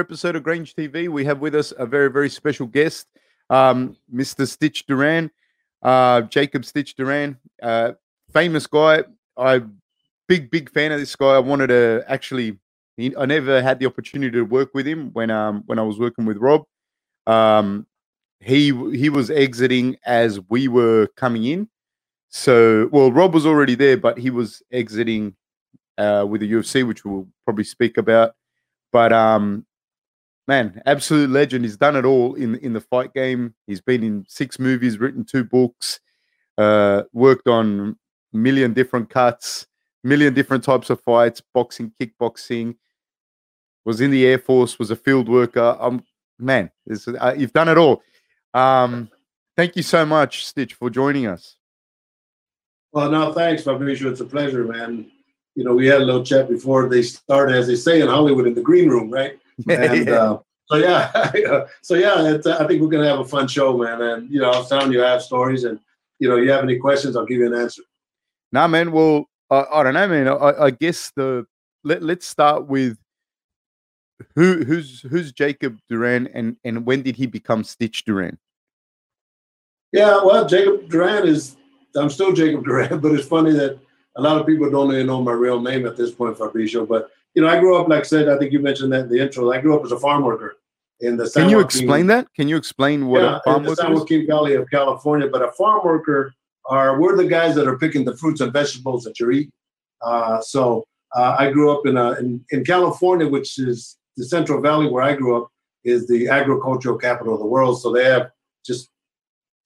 episode of Grange TV, we have with us a very, very special guest, um, Mr. Stitch Duran, uh, Jacob Stitch Duran, uh, famous guy. I big, big fan of this guy. I wanted to actually. He, I never had the opportunity to work with him when um when I was working with Rob. Um, he he was exiting as we were coming in. So, well, Rob was already there, but he was exiting uh, with the UFC, which we'll probably speak about. But um, man, absolute legend. He's done it all in in the fight game. He's been in six movies, written two books, uh, worked on million different cuts, million different types of fights, boxing, kickboxing. Was in the Air Force, was a field worker. Um, man, uh, you've done it all. Um, thank you so much, Stitch, for joining us. Well, no, thanks, Fabricio. It's a pleasure, man. You know, we had a little chat before they started, as they say in Hollywood, in the green room, right? And uh, so yeah, so yeah, uh, I think we're gonna have a fun show, man. And you know, I was telling you, I have stories, and you know, you have any questions, I'll give you an answer. Nah, man. Well, I, I don't know, man. I, I guess the let let's start with who who's who's Jacob Duran, and and when did he become Stitch Duran? Yeah, well, Jacob Duran is I'm still Jacob Duran, but it's funny that a lot of people don't even know my real name at this point, Fabricio. But you know, I grew up, like I said, I think you mentioned that in the intro. I grew up as a farm worker in the. San Can you Joaquin, explain that? Can you explain what yeah, a farm in the San Joaquin Valley of California? But a farm worker are we're the guys that are picking the fruits and vegetables that you eat. Uh, so uh, I grew up in, a, in in California, which is the Central Valley where I grew up, is the agricultural capital of the world. So they have just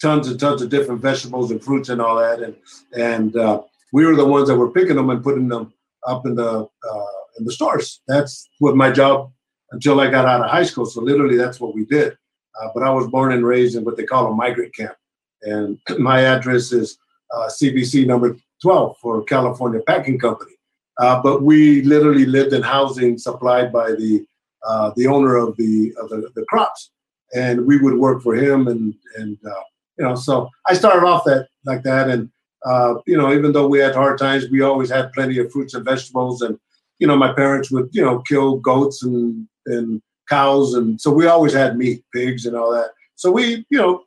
tons and tons of different vegetables and fruits and all that. And and uh, we were the ones that were picking them and putting them up in the uh, in the stores. That's what my job until I got out of high school. So literally, that's what we did. Uh, but I was born and raised in what they call a migrant camp, and my address is CBC uh, number 12 for California Packing Company. Uh, but we literally lived in housing supplied by the uh, the owner of the of the, the, crops, and we would work for him, and and uh, you know, so I started off that like that, and uh, you know, even though we had hard times, we always had plenty of fruits and vegetables, and you know, my parents would you know kill goats and and cows, and so we always had meat, pigs, and all that. So we you know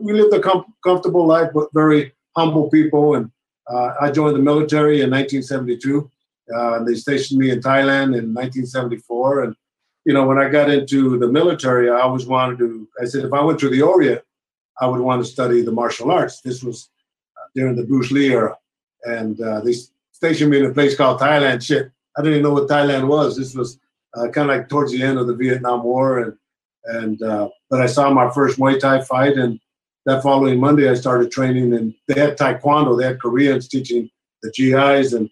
we lived a com- comfortable life, but very humble people, and uh, I joined the military in 1972. Uh, they stationed me in Thailand in 1974, and you know, when I got into the military, I always wanted to. I said, if I went to the Orient, I would want to study the martial arts. This was uh, during the Bruce Lee era, and uh, they stationed me in a place called Thailand. Shit, I didn't even know what Thailand was. This was uh, kind of like towards the end of the Vietnam War, and and uh, but I saw my first Muay Thai fight, and that following Monday I started training. And they had Taekwondo. They had Koreans teaching the GIs, and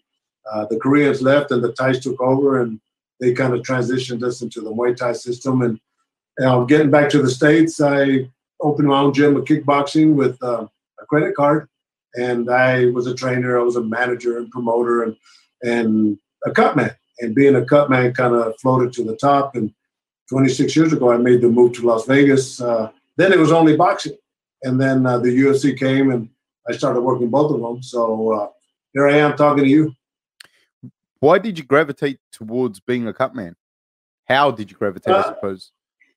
uh, the Koreans left, and the Thais took over, and they kind of transitioned us into the Muay Thai system. And uh, getting back to the states, I opened my own gym of kickboxing with uh, a credit card, and I was a trainer. I was a manager and promoter, and and a cut man. And being a cut man kind of floated to the top. And 26 years ago, I made the move to Las Vegas. Uh, then it was only boxing, and then uh, the UFC came, and I started working both of them. So uh, here I am talking to you. Why did you gravitate towards being a cut man? How did you gravitate? I uh, suppose.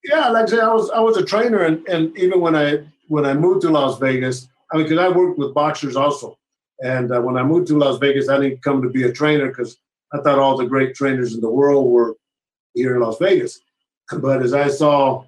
Yeah, like I said, I was I was a trainer, and, and even when I when I moved to Las Vegas, I mean, because I worked with boxers also, and uh, when I moved to Las Vegas, I didn't come to be a trainer because I thought all the great trainers in the world were here in Las Vegas. But as I saw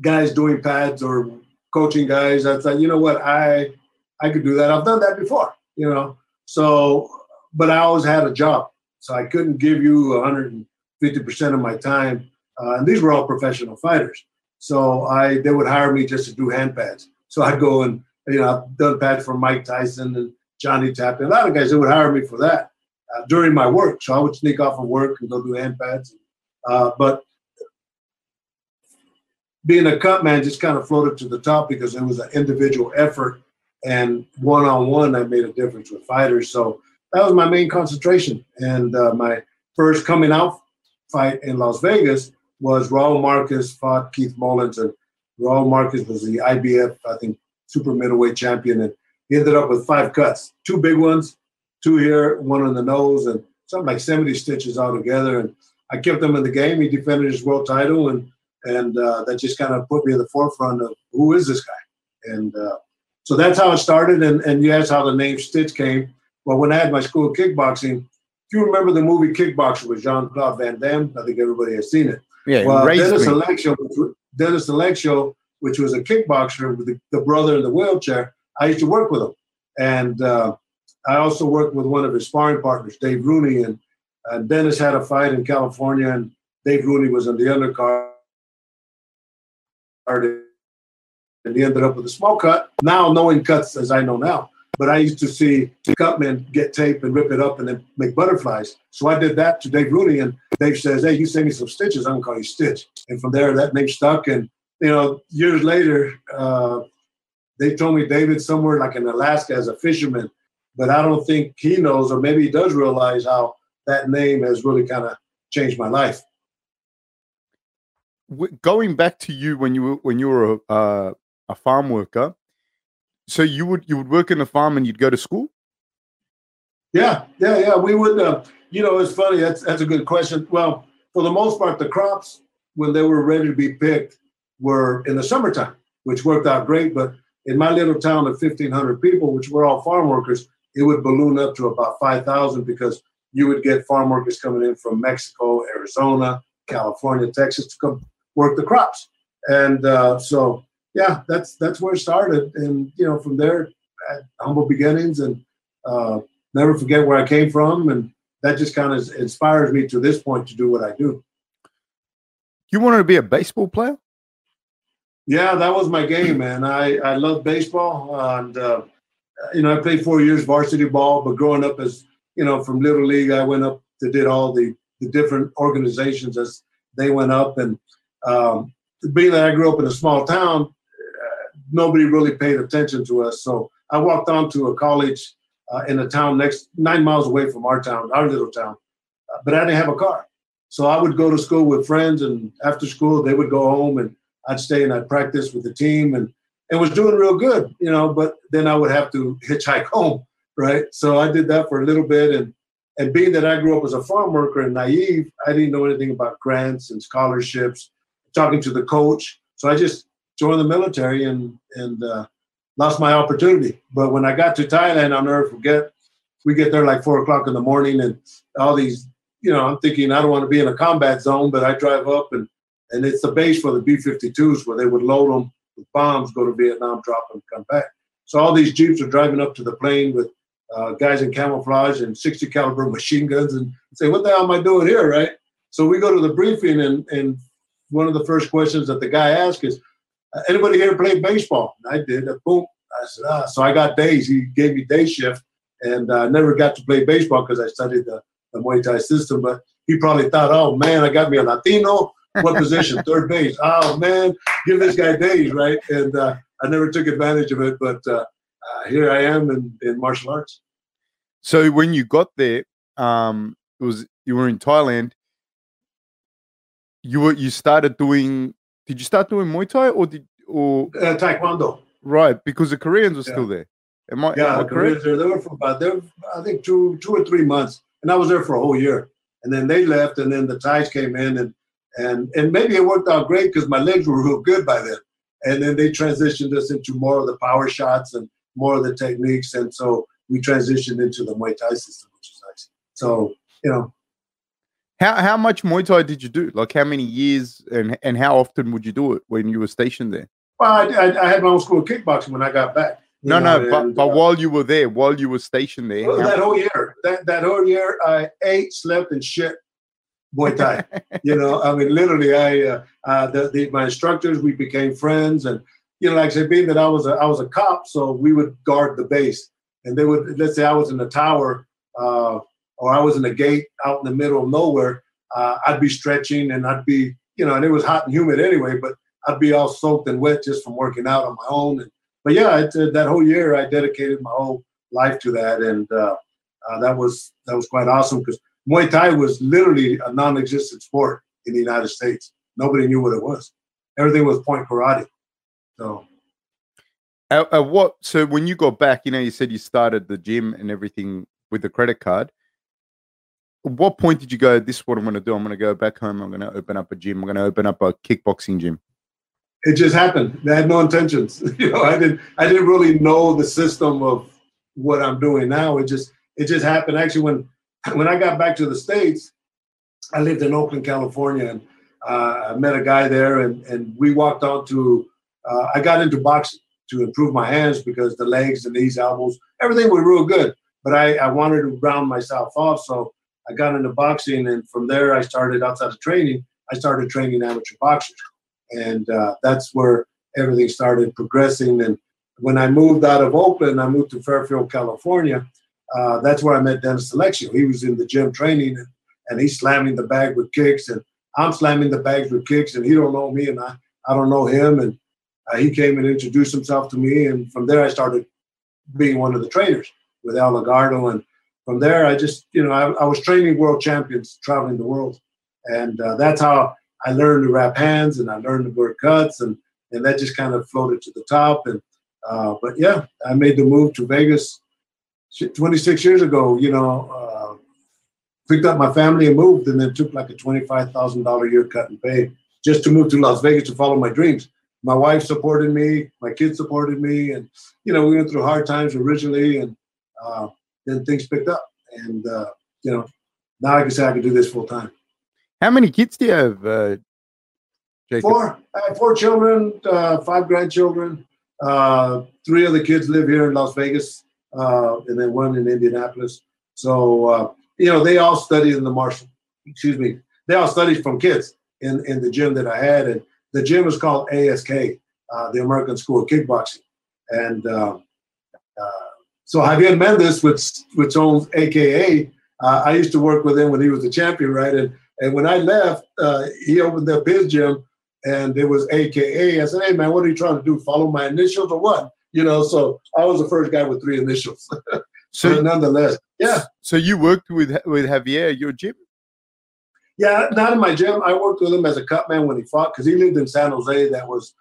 guys doing pads or coaching guys, I thought, you know what, I I could do that. I've done that before, you know. So but I always had a job, so I couldn't give you 150 percent of my time. Uh, and these were all professional fighters, so I they would hire me just to do hand pads. So I'd go and you know I've done pads for Mike Tyson and Johnny Tapia. A lot of guys they would hire me for that uh, during my work. So I would sneak off of work and go do hand pads. Uh, but being a cut man just kind of floated to the top because it was an individual effort and one on one I made a difference with fighters. So that was my main concentration. And uh, my first coming out fight in Las Vegas was Raul Marquez fought Keith Mullings, and Raul Marquez was the IBF, I think, super middleweight champion, and he ended up with five cuts, two big ones, two here, one on the nose, and something like 70 stitches altogether. And I kept him in the game. He defended his world title, and and uh, that just kind of put me in the forefront of who is this guy. And uh, so that's how it started. And and you asked how the name Stitch came. Well, when I had my school of kickboxing, if you remember the movie Kickboxer with Jean Claude Van Damme, I think everybody has seen it. Yeah, Well, Dennis. Alexio, Dennis Alexio, which was a kickboxer with the, the brother in the wheelchair, I used to work with him. And uh, I also worked with one of his sparring partners, Dave Rooney. And uh, Dennis had a fight in California, and Dave Rooney was on the undercard. And he ended up with a small cut. Now, knowing cuts as I know now. But I used to see cutmen get tape and rip it up and then make butterflies. So I did that to Dave Rooney, and Dave says, "Hey, you send me some stitches, I'm gonna call you Stitch." And from there, that name stuck. And you know, years later, uh, they told me David somewhere like in Alaska as a fisherman, but I don't think he knows, or maybe he does realize how that name has really kind of changed my life. going back to you when you were when you were a, uh, a farm worker so you would you would work in a farm and you'd go to school Yeah, yeah, yeah. We would, uh, you know, it's funny. That's that's a good question. Well, for the most part, the crops when they were ready to be picked were in the summertime, which worked out great. But in my little town of fifteen hundred people, which were all farm workers, it would balloon up to about five thousand because you would get farm workers coming in from Mexico, Arizona, California, Texas to come work the crops. And uh, so, yeah, that's that's where it started. And you know, from there, at humble beginnings and. Uh, never forget where I came from, and that just kind of inspires me to this point to do what I do. you wanted to be a baseball player Yeah, that was my game, man. I I love baseball, and uh, you know I played four years varsity ball. But growing up as you know from little league, I went up to did all the the different organizations as they went up, and um, being that I grew up in a small town, uh, nobody really paid attention to us. So I walked on to a college uh, in a town next nine miles away from our town, our little town, uh, but I didn't have a car. So I would go to school with friends, and after school they would go home, and I'd stay and I'd practice with the team, and it was doing real good, you know. But then I would have to hitchhike home, right? So I did that for a little bit, and and being that I grew up as a farm worker and naive, I didn't know anything about grants and scholarships. Talking to the coach, so I just joined the military and and uh, lost my opportunity. But when I got to Thailand, I'll never forget. We get there like four o'clock in the morning, and all these, you know, I'm thinking I don't want to be in a combat zone, but I drive up and and it's the base for the B-52s where they would load them with bombs, go to Vietnam, drop them, come back. So all these jeeps are driving up to the plane with uh, guys in camouflage and 60 caliber machine guns, and say, "What the hell am I doing here?" Right. So we go to the briefing, and and one of the first questions that the guy asks is, "Uh, "Anybody here play baseball?" And I did. And boom. I said, "Ah." So I got days. He gave me day shift, and I uh, never got to play baseball because I studied the, the Muay Thai system. But he probably thought, "Oh man, I got me a Latino." What position? Third base. Oh man, give this guy days, right? And uh, I never took advantage of it, but uh, uh, here I am in, in martial arts. so when you got there um it was you were in thailand you were you started doing did you start doing muay thai or did or Uh, taekwondo. right because the koreans were Yeah. still there am i, am Yeah, I the Koreans there. They were for about there. I think two, two or three months, and I was there for a whole year. And then they left, and then the Thais came in, and and and maybe it worked out great because my legs were real good by then. And then they transitioned us into more of the power shots and more of the techniques, and so we transitioned into the Muay Thai system, which is nice. So you know, how how much muay thai did you do like how many years and and how often would you do it when you were stationed there well, I, I, I had my own school of kickboxing when I got back. no know, no but, and, but uh, while you were there while you were stationed there Well, that whole year, that, that whole year, I ate, slept, and shit Muay Thai. you know, I mean, literally, I uh, uh, the, the my instructors, we became friends, and you know, like I said, being that I was a I was a cop, so we would guard the base, and they would let's say I was in the tower, uh, or I was in a gate out in the middle of nowhere, uh, I'd be stretching, and I'd be you know, and it was hot and humid anyway, but I'd be all soaked and wet just from working out on my own, and but yeah, it, uh, that whole year I dedicated my whole life to that, and uh, that was that was quite awesome because Muay Thai was literally a non-existent sport in the United States. Nobody knew what it was. Everything was point karate. So At, at what? So when you got back, you know, you said you started the gym and everything with the credit card. what point did you go? This is what I'm going to do. I'm going to go back home. I'm going to open up a gym. I'm going to open up a kickboxing gym. It just happened. I had no intentions. you know, I didn't. I didn't really know the system of what I'm doing now. It just it just happened. Actually, when when I got back to the states, I lived in Oakland, California, and uh, I met a guy there, and and we walked on to. Uh, I got into boxing to improve my hands because the legs and knees, elbows, everything was real good. But I, I wanted to round myself off, so I got into boxing, and from there I started outside of training. I started training amateur boxers, and uh, that's where everything started progressing. And when I moved out of Oakland, I moved to Fairfield, California. Uh, that's where I met Dennis Alexio. He was in the gym training, and, and he's slamming the bag with kicks, and I'm slamming the bags with kicks, and he don't know me, and I, I don't know him. And uh, he came and introduced himself to me, and from there I started being one of the trainers with Al Lagardo, and from there, I just, you know, I, I was training world champions traveling the world. And uh, that's how I learned to wrap hands and I learned to work cuts. And, and that just kind of floated to the top. And, uh, but yeah, I made the move to Vegas 26 years ago, you know, uh, picked up my family and moved and then took like a $25,000 a year cut and pay just to move to Las Vegas to follow my dreams. My wife supported me, my kids supported me, and you know we went through hard times originally, and uh, then things picked up, and uh, you know, now I can say I can do this full time. How many kids do you have, uh, Jacob? Four. I have four children, uh, five grandchildren. Uh, three of the kids live here in Las Vegas, uh, and then one in Indianapolis. So uh, you know, they all studied in the Marshall. Excuse me. They all studied from kids in in the gym that I had, and the gym is called ASK, uh, the American School of Kickboxing, and. Uh, uh, so Javier Mendez, which which owns AKA, uh, I used to work with him when he was the champion, right? And and when I left, uh, he opened up his gym, and it was AKA. I said, "Hey man, what are you trying to do? Follow my initials or what?" You know. So I was the first guy with three initials. so but nonetheless, yeah. So you worked with with Javier your gym? Yeah, not in my gym. I worked with him as a cut man when he fought because he lived in San Jose. That was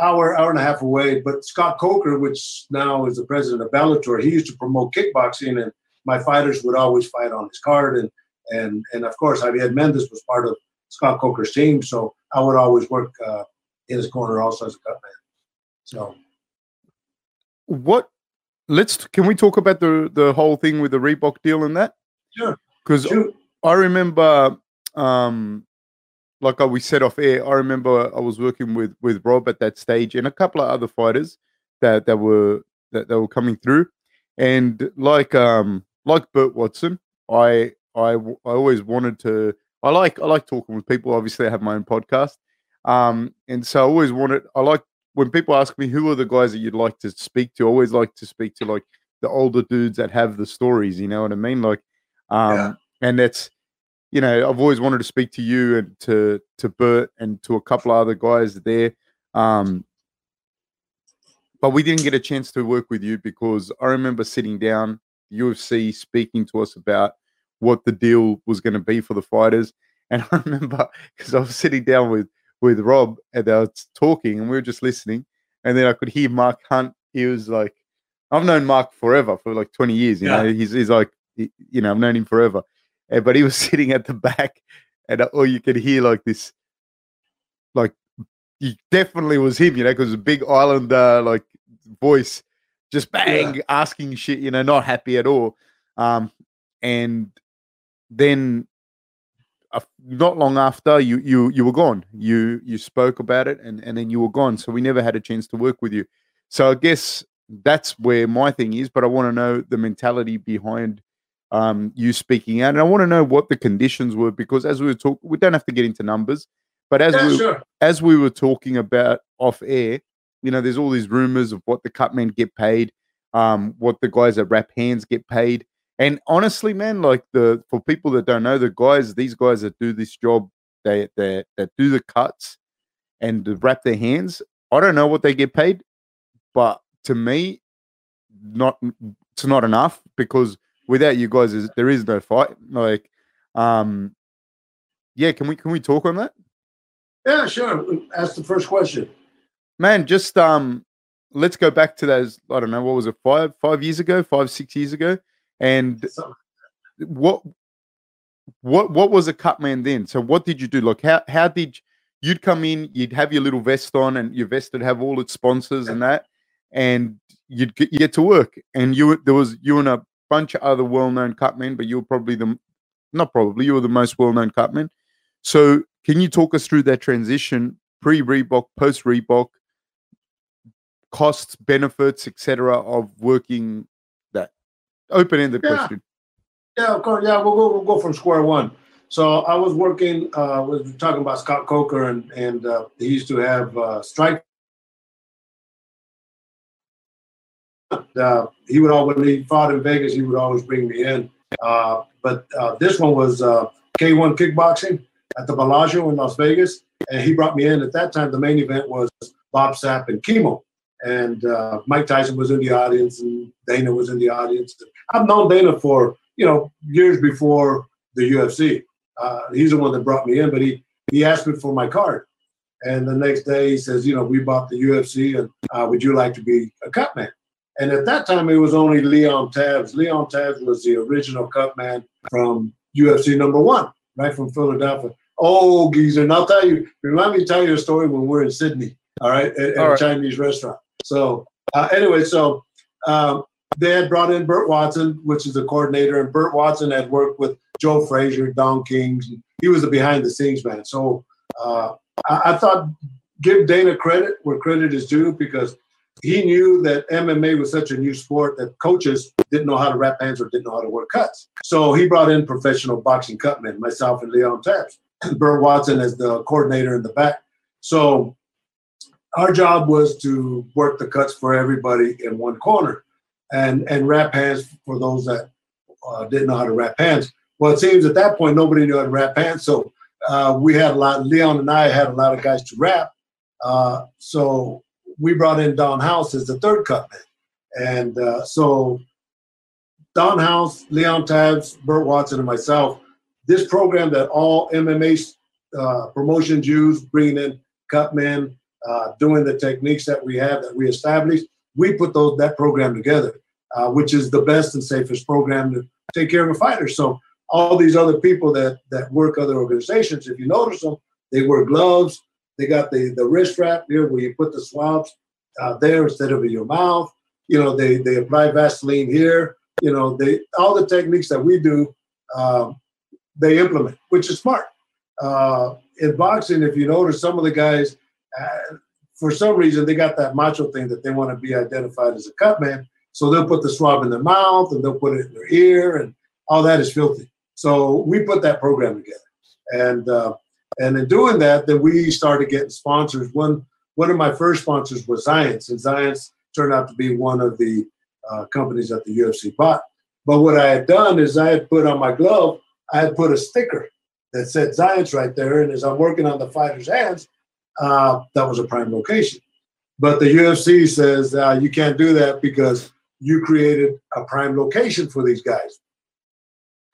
hour, hour and a half away. But Scott Coker, which now is the president of Bellator, he used to promote kickboxing, and my fighters would always fight on his card. And and and of course, Javier Mendez was part of Scott Coker's team, so I would always work uh, in his corner also as a cut man. So, what? Let's can we talk about the the whole thing with the Reebok deal and that? Sure. Because I remember um, like we said off air, I remember I was working with with Rob at that stage and a couple of other fighters that that were that, that were coming through, and like um like Burt Watson, I I I always wanted to. I like I like talking with people. Obviously, I have my own podcast, um, and so I always wanted. I like when people ask me who are the guys that you'd like to speak to. I always like to speak to like the older dudes that have the stories. You know what I mean? Like, um, yeah. and that's you know, I've always wanted to speak to you and to to Burt and to a couple of other guys there. Um, but we didn't get a chance to work with you because I remember sitting down, UFC speaking to us about what the deal was going to be for the fighters. And I remember because I was sitting down with with Rob and they were talking and we were just listening. And then I could hear Mark Hunt. He was like, I've known Mark forever for like 20 years. You yeah. know, he's, he's like, you know, I've known him forever and, but he was sitting at the back, and all oh, you could hear like this, like he definitely was him, you know, because a big Islander like voice, just bang, yeah. asking shit, you know, not happy at all. Um, and then uh, not long after you you you were gone you you spoke about it and and then you were gone so we never had a chance to work with you so i guess that's where my thing is but i want to know the mentality behind um, you speaking out. And I want to know what the conditions were because as we were talking, we don't have to get into numbers, but as yeah, we sure. as we were talking about off air, you know, there's all these rumors of what the cut men get paid, um, what the guys that wrap hands get paid. And honestly, man, like the for people that don't know, the guys, these guys that do this job, they they that do the cuts and wrap their hands. I don't know what they get paid, but to me, not it's not enough because without you guys, there is no fight. Like, um, yeah, can we can we talk on that? Yeah, sure. Ask the first question. Man, just um, let's go back to those. I don't know what was it five five years ago, five six years ago, and what what what was a cut man then? So what did you do? Like how how did you'd come in, you'd have your little vest on, and your vest would have all its sponsors and that, and you'd get, you get to work, and you there was you and a bunch of other well known cutmen, but you were probably the not probably you were the most well known cutman. So can you talk us through that transition pre Reebok, post Reebok, costs, benefits, etc. of working open ended Yeah. question? Yeah, of course. Yeah, we'll go. We'll go from square one. So I was working. Uh, we were talking about Scott Coker, and and uh, he used to have uh, strike. Uh, he would always when he fought in Vegas. He would always bring me in. Uh, but uh, this one was uh, K1 kickboxing at the Bellagio in Las Vegas, and he brought me in. At that time, the main event was Bob Sapp and Kimo, and uh, Mike Tyson was in the audience, and Dana was in the audience. I've known Dana for you know years before the UFC. Uh, he's the one that brought me in, but he he asked me for my card, and the next day he says, you know, we bought the UFC, and uh, would you like to be a cut man? And at that time, it was only Leon Tabbs. Leon Tabbs was the original cut man from UFC number one, right from Philadelphia. Oh, geezer, and I'll tell you, remind me to tell you a story when we're in Sydney, all right, at, at All a. Chinese restaurant. So, uh, anyway, so um, they had brought in Burt Watson, which is the coordinator, and Burt Watson had worked with Joe Frazier, Don Kings. He was the behind the scenes man. So uh, I, I thought give Dana credit where credit is due because he knew that MMA was such a new sport that coaches didn't know how to wrap hands or didn't know how to work cuts. So he brought in professional boxing cutmen, myself and Leon and Burt Watson as the coordinator in the back. So our job was to work the cuts for everybody in one corner and and wrap hands for those that uh, didn't know how to wrap hands. Well, it seems at that point nobody knew how to wrap hands, so uh, we had a lot. Leon and I had a lot of guys to wrap, uh, so we brought in Don House as the third cut man, and uh, so Don House, Leon Tabbs, Burt Watson, and myself. This program that all MMA uh, promotions use, bringing in cut men, uh, doing the techniques that we have that we established, we put those that program together, uh, which is the best and safest program to take care of a fighter. So all these other people that that work other organizations, if you notice them, they wear gloves. They got the the wrist wrap here where you put the swabs uh, there instead of in your mouth. You know, they they apply Vaseline here. You know, they all the techniques that we do, um, they implement, which is smart. Uh, in boxing, if you notice, some of the guys, uh, for some reason, they got that macho thing that they want to be identified as a cut man. So they'll put the swab in their mouth and they'll put it in their ear, and all that is filthy. So we put that program together, and uh, and in doing that, then we started getting sponsors. One one of my first sponsors was Xyience, and Xyience turned out to be one of the uh, companies that the UFC bought. But what I had done is I had put on my glove, I had put a sticker that said Xyience right there, and as I'm working on the fighter's hands, uh, that was a prime location. But the UFC says uh, you can't do that because you created a prime location for these guys.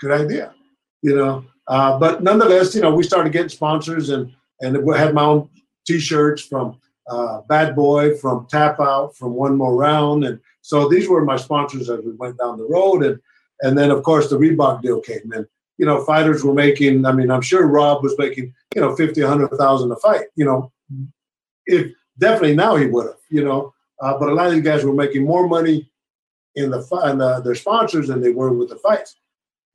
Good idea, you know. Uh, but nonetheless, you know, we started getting sponsors, and and I had my own T-shirts from uh, Bad Boy, from Tap Out, from One More Round, and so these were my sponsors as we went down the road, and and then of course the Reebok deal came, and you know, fighters were making. I mean, I'm sure Rob was making, you know, fifty, hundred thousand a fight. You know, if definitely now he would have, you know. Uh, but a lot of these guys were making more money in the in the, their sponsors than they were with the fights.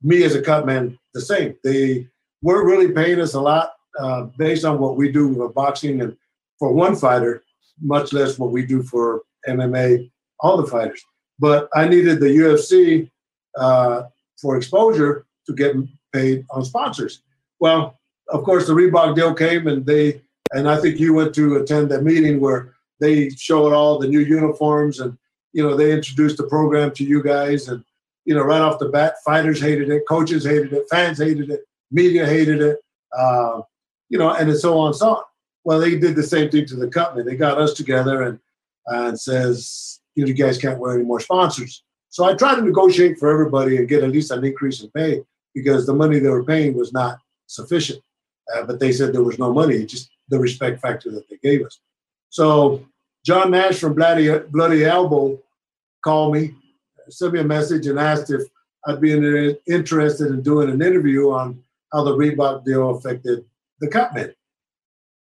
Me as a cut man, the same. They weren't really paying us a lot uh, based on what we do with boxing and for one fighter, much less what we do for MMA, all the fighters. But I needed the UFC uh, for exposure to get paid on sponsors. Well, of course, the Reebok deal came, and they and I think you went to attend that meeting where they showed all the new uniforms, and you know they introduced the program to you guys, and you know right off the bat, fighters hated it, coaches hated it, fans hated it, media hated it, uh, you know, and so on and so on. Well, they did the same thing to the company. They got us together and and says, you know, you guys can't wear any more sponsors. So I tried to negotiate for everybody and get at least an increase in pay because the money they were paying was not sufficient. Uh, but they said there was no money, just the respect factor that they gave us. So John Nash from Bloody, Bloody Elbow called me, sent me a message, and asked if I'd be interested in doing an interview on how the Reebok deal affected the cutmen.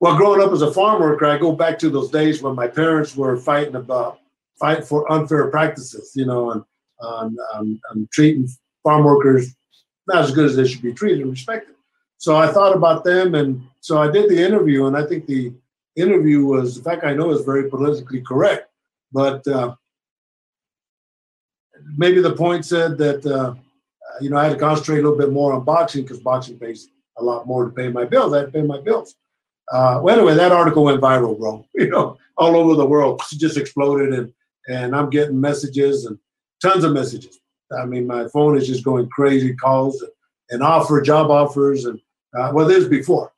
Well, growing up as a farm worker, I go back to those days when my parents were fighting about fight for unfair practices, you know, and on, on, on treating farm workers not as good as they should be treated and respected. So I thought about them, and so I did the interview, and I think the interview was, in fact, I know it's very politically correct, but uh, maybe the point said that uh, you know I had to concentrate a little bit more on boxing because boxing pays a lot more to pay my bills. I had to pay my bills. Uh, well, anyway, that article went viral, bro. You know, all over the world, it just exploded, and and I'm getting messages and tons of messages. I mean, my phone is just going crazy, calls and, and offer job offers, and uh, well, this before.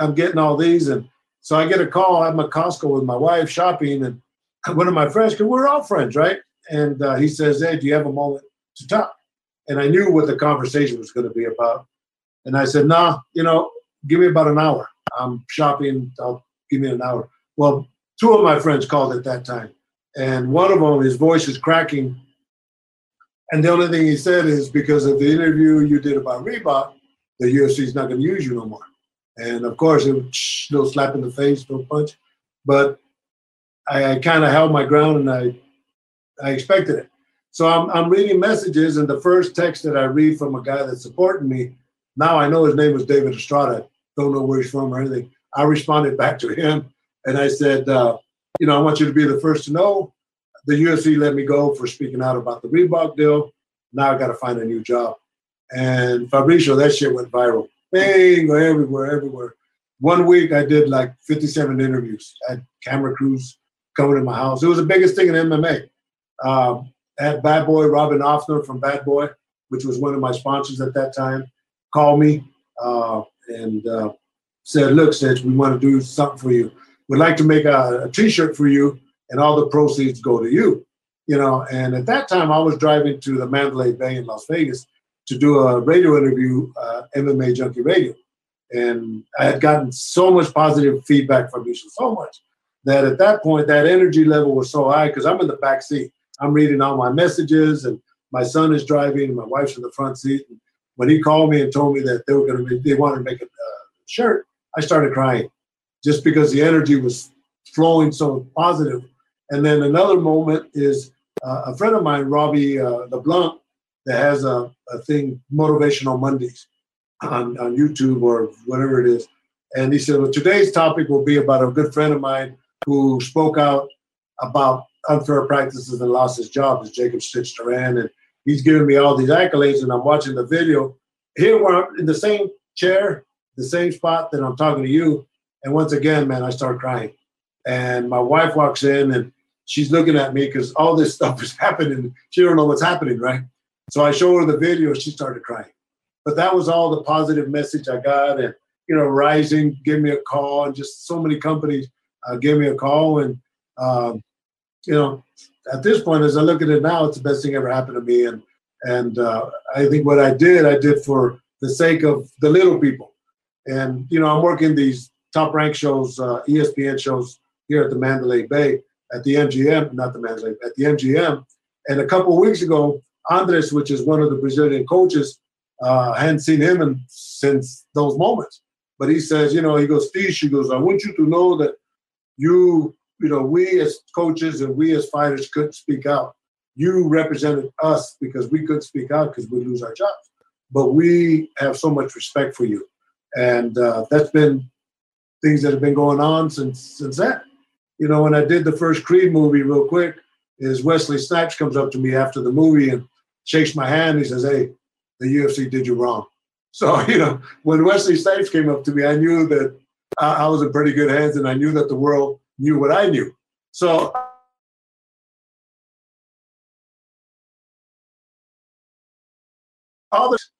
I'm getting all these, and so I get a call. I'm at Costco with my wife shopping, and one of my friends, because we're all friends, right? And uh, he says, "Hey, do you have a moment to talk?" And I knew what the conversation was going to be about, and I said, "Nah, you know, give me about an hour. I'm shopping. I'll give me an hour." Well, two of my friends called at that time, and one of them, his voice is cracking, and the only thing he said is because of the interview you did about Reebok, the UFC is not going to use you no more. And of course, it was little slap in the face, no punch. But I, I kind of held my ground and I, I expected it. So I'm, I'm reading messages, and the first text that I read from a guy that's supporting me, now I know his name was David Estrada. Don't know where he's from or anything. I responded back to him and I said, uh, you know, I want you to be the first to know. The UFC let me go for speaking out about the Reebok deal. Now I got to find a new job. And Fabricio, that shit went viral. Bang, everywhere, everywhere. One week I did like 57 interviews. I had camera crews coming to my house. It was the biggest thing in MMA. Um, I had Bad Boy Robin Offner from Bad Boy, which was one of my sponsors at that time, called me uh, and uh, said, "Look, Stitch, we want to do something for you. We'd like to make a a T-shirt for you, and all the proceeds go to you." You know, and at that time I was driving to the Mandalay Bay in Las Vegas, to do a radio interview, uh, MMA Junkie Radio. And I had gotten so much positive feedback from you, so much that at that point, that energy level was so high because I'm in the back seat. I'm reading all my messages, and my son is driving, and my wife's in the front seat. And when he called me and told me that they were going to, they wanted to make a uh, shirt, I started crying just because the energy was flowing so positive. And then another moment is uh, a friend of mine, Robbie uh, LeBlanc, that has a, a thing, Motivational Mondays, on, on YouTube or whatever it is. And he said, Well, today's topic will be about a good friend of mine who spoke out about unfair practices and lost his job, is Jacob Stitch Duran. And he's giving me all these accolades, and I'm watching the video. Here, we're in the same chair, the same spot that I'm talking to you. And once again, man, I start crying. And my wife walks in and she's looking at me because all this stuff is happening. She don't know what's happening, right? So I showed her the video. She started crying. But that was all the positive message I got. And, you know, Rising gave me a call, and just so many companies uh, gave me a call. And, um, you know, at this point, as I look at it now, it's the best thing ever happened to me. And, and uh, I think what I did, I did for the sake of the little people. And, you know, I'm working these top rank shows, uh, ESPN shows here at the Mandalay Bay at the MGM, not the Man's Mandalay, at the MGM. And a couple of weeks ago, Andres, which is one of the Brazilian coaches, uh, hadn't seen him in, since those moments. But he says, you know, he goes, Steve, he goes, I want you to know that you, you know, we as coaches and we as fighters couldn't speak out. You represented us because we couldn't speak out because we lose our jobs. But we have so much respect for you. And uh, that's been things that have been going on since since then. You know, when I did the first Creed movie, real quick, is Wesley Snipes comes up to me after the movie and shakes my hand. He says, "Hey, the UFC did you wrong." So you know, when Wesley Snipes came up to me, I knew that I, I was in pretty good hands, and I knew that the world knew what I knew. So. All this,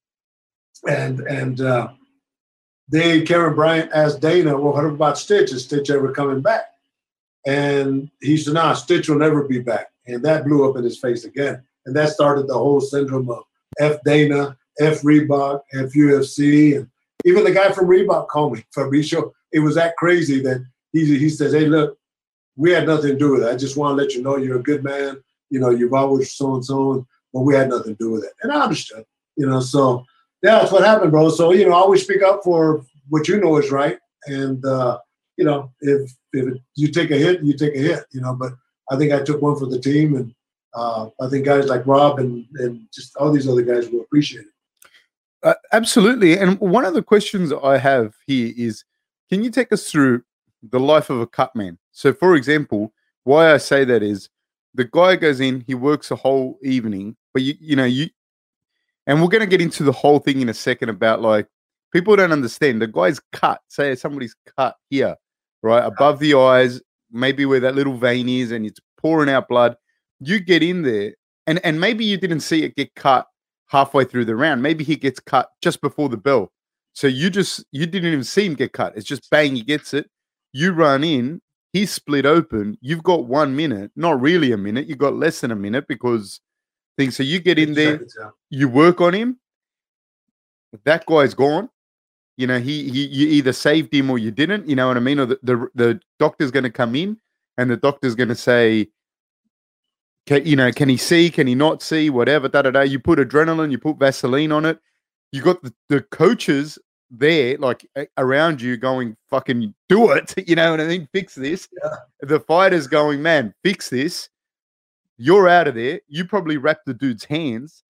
and and uh, they Karyn Bryant asked Dana, "Well, what about Stitch? Is Stitch ever coming back?" And he said, "Nah, Stitch will never be back." And that blew up in his face again. And that started the whole syndrome of F Dana, F Reebok, F UFC. And even the guy from Reebok called me, Fabricio. It was that crazy that he, he says, Hey, look, we had nothing to do with it. I just want to let you know you're a good man. You know, you've always so and so, but we had nothing to do with it. And I understood, you know, so Yeah, that's what happened, bro. So you know, I always speak up for what you know is right, and uh, you know, if if you take a hit, you take a hit. You know, but I think I took one for the team, and uh, I think guys like Rob and and just all these other guys will appreciate it. Uh, absolutely. And one of the questions I have here is, can you take us through the life of a cut man? So, for example, why I say that is the guy goes in, he works a whole evening, but you you know you, and we're going to get into the whole thing in a second about like people don't understand the guy's cut. Say somebody's cut here, right above the eyes, maybe where that little vein is, and it's pouring out blood. You get in there, and and maybe you didn't see it get cut halfway through the round. Maybe he gets cut just before the bell. So you just you didn't even see him get cut. It's just bang, he gets it. You run in, he's split open. You've got one minute, not really a minute. You've got less than a minute because things. So you get in there, you work on him. That guy's gone. You know, he, he you either saved him or you didn't. You know what I mean? Or the the, the doctor's going to come in and the doctor's going to say, can, you know, can he see? Can he not see? Whatever. Da da da. You put adrenaline. You put Vaseline on it. You got the, the coaches there, like around you, going fucking do it. You know what I mean? Fix this. Yeah. The fighters going, man, fix this. You're out of there. You probably wrap the dude's hands.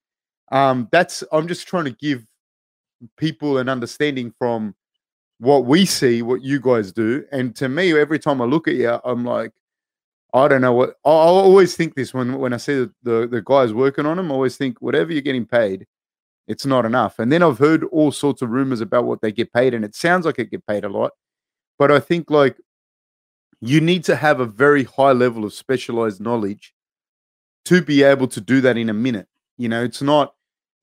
Um, that's. I'm just trying to give people and understanding from what we see, what you guys do, and to me, every time I look at you, I'm like, I don't know what I always think this when when I see the, the, the guys working on them. I always think whatever you're getting paid, it's not enough. And then I've heard all sorts of rumors about what they get paid, and it sounds like it get paid a lot. But I think like you need to have a very high level of specialized knowledge to be able to do that in a minute. You know, it's not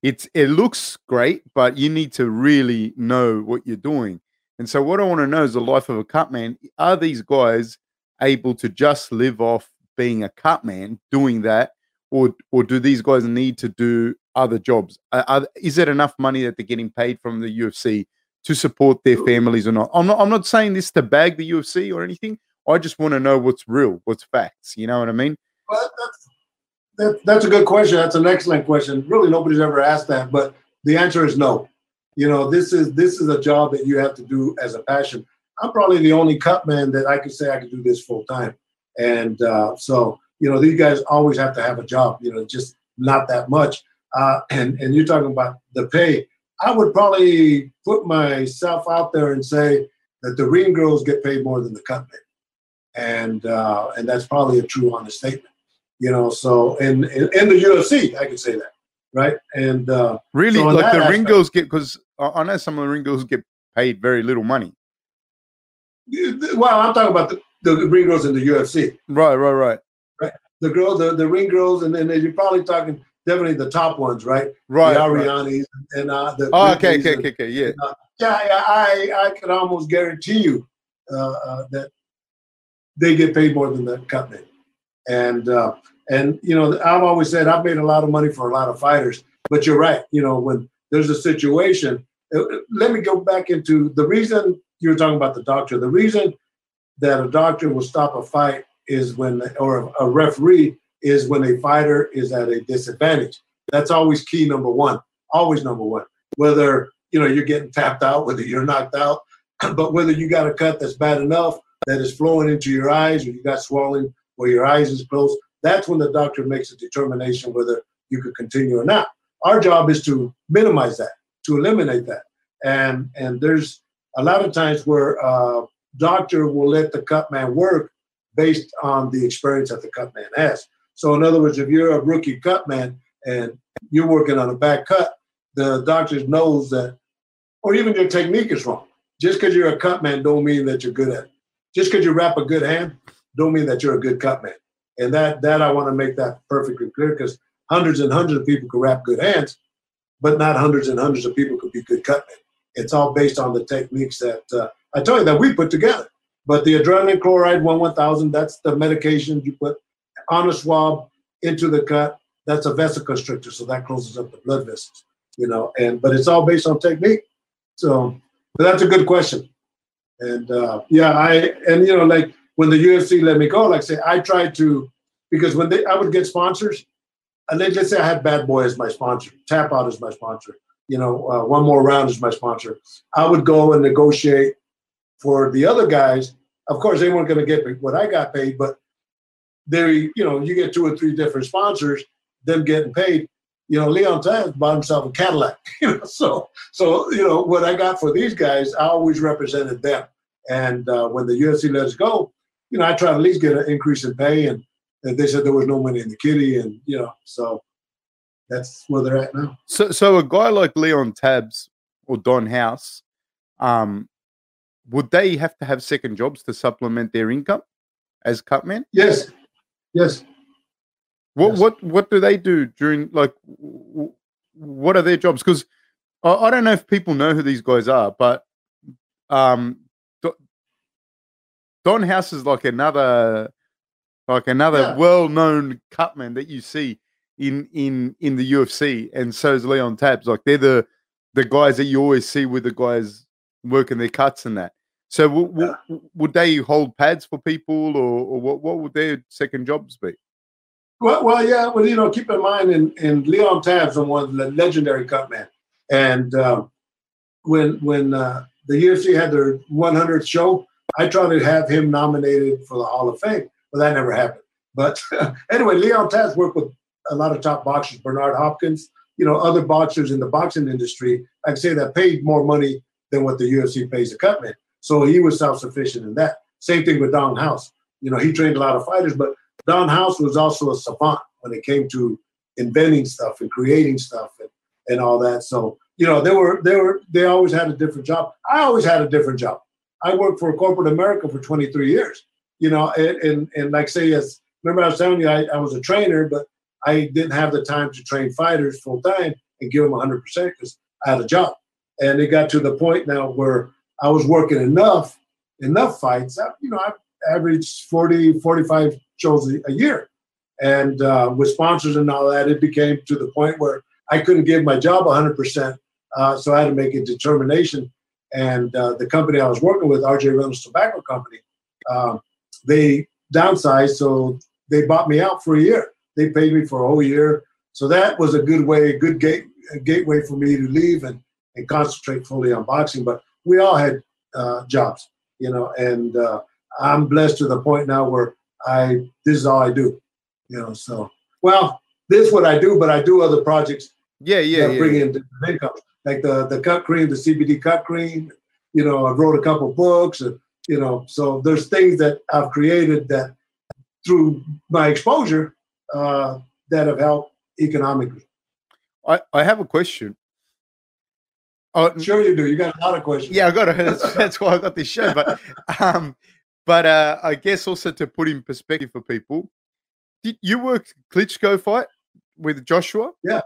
it's it looks great, but you need to really know what you're doing. And so what I want to know is the life of a cut man. Are these guys able to just live off being a cut man doing that or or do these guys need to do other jobs? Are, is it enough money that they're getting paid from the UFC to support their families or not? I'm not I'm not saying this to bag the UFC or anything. I just want to know what's real what's facts you know what I mean? Well, that's that, that's a good question that's an excellent question really nobody's ever asked that but the answer is no you know this is this is a job that you have to do as a passion I'm probably the only cut man that I could say I could do this full time. And uh, so, you know, these guys always have to have a job, you know, just not that much. Uh, and, and you're talking about the pay. I would probably put myself out there and say that the ring girls get paid more than the cut men. And, uh, and that's probably a true honest statement, you know, so in, in, in the UFC, I can say that. Right. And uh, really, so like the aspect, ring girls get, because I know some of the ring girls get paid very little money. Well, I'm talking about the, the ring girls in the UFC. Right, right, right. Right. The girl, the, the ring girls, and then you're probably talking definitely the top ones, right? Right. The Arianes right. and uh, the. Oh, okay, okay, okay, okay, yeah. And, uh, yeah, I, I could almost guarantee you uh, uh, that they get paid more than the cutman. And uh, and you know, I've always said I've made a lot of money for a lot of fighters, but you're right. You know, when there's a situation, uh, let me go back into the reason you were talking about the doctor. The reason that a doctor will stop a fight is when, or a referee is when a fighter is at a disadvantage. That's always key number one. Always number one. Whether you know you're getting tapped out, whether you're knocked out, but whether you got a cut that's bad enough that is flowing into your eyes, or you got swelling where your eyes is closed. That's when the doctor makes a determination whether you could continue or not. Our job is to minimize that, to eliminate that, and and there's a lot of times where a doctor will let the cut man work based on the experience that the cut man has. So in other words, if you're a rookie cut man and you're working on a back cut, the doctor knows that, or even your technique is wrong. Just because you're a cut man don't mean that you're good at it. Just because you wrap a good hand don't mean that you're a good cut man. And that that I want to make that perfectly clear because hundreds and hundreds of people can wrap good hands, but not hundreds and hundreds of people could be good cut men. It's all based on the techniques that uh, I tell you that we put together. But the adrenaline chloride one one thousand, that's the medication you put on a swab into the cut. That's a vasoconstrictor, so that closes up the blood vessels. You know, and but it's all based on technique. So, but that's a good question. And uh, yeah, I and you know like when the UFC let me go, like I say, I tried to because when they I would get sponsors, and let's say I had Bad Boy as my sponsor, Tap Out as my sponsor you know, uh, one more round as my sponsor. I would go and negotiate for the other guys. Of course, they weren't going to get what I got paid, but they, you know, you get two or three different sponsors, them getting paid. You know, Leon Times bought himself a Cadillac. You know, so so you know what I got for these guys, I always represented them. And uh, when the UFC let us go, you know, I tried to at least get an increase in pay, and, and they said there was no money in the kitty, and you know, so that's where they're at now. So, so a guy like Leon Tabbs or Don House, um, would they have to have second jobs to supplement their income as cutmen? Yes, yes. What Yes. what what do they do during like? What are their jobs? Because I, I don't know if people know who these guys are, but um, Don House is like another like another Yeah. well-known cutman that you see in in in the UFC, and so is Leon Tabbs. Like they're the the guys that you always see with the guys working their cuts and that. So w- w- would they hold pads for people, or, or what? What would their second jobs be? Well, well, yeah. Well, you know, keep in mind, in, in Leon Tabbs, I'm one of the legendary cutman, and um, when when uh, the UFC had their 100th show, I tried to have him nominated for the Hall of Fame, but that never happened. But anyway, Leon Tabbs worked with a lot of top boxers, Bernard Hopkins, you know, other boxers in the boxing industry. I'd say that paid more money than what the UFC pays a cutman. So he was self-sufficient in that. Same thing with Don House. You know, he trained a lot of fighters, but Don House was also a savant when it came to inventing stuff and creating stuff and, and all that. So, you know, they were they were they always had a different job. I always had a different job. I worked for corporate America for 23 years. You know, and and, and like say as remember I was telling you I, I was a trainer, but I didn't have the time to train fighters full time and give them 100 percent because I had a job. And it got to the point now where I was working enough enough fights. I- You know, I averaged 40, 45 shows a, a year. And uh, with sponsors and all that, it became to the point where I couldn't give my job 100%. Uh, so I had to make a determination. And uh, the company I was working with, RJ Reynolds Tobacco Company, um, they downsized. So they bought me out for a year. They paid me for a whole year. So that was a good way, a good gate, a gateway for me to leave and, and concentrate fully on boxing. But we all had uh, jobs, you know, and uh, I'm blessed to the point now where I this is all I do, you know. So well, this is what I do, but I do other projects Yeah, yeah, that yeah. bring in different income, like the the cut cream, the CBD cut cream. You know, I wrote a couple books, and you know, so there's things that I've created that through my exposure uh, that have helped economically. I, I have a question. Oh, Sure, you do. You got a lot of questions. yeah, I got it. That's, that's why I got this show. But um, but uh, I guess also to put in perspective for people, did you worked Klitschko fight with Joshua? Yeah.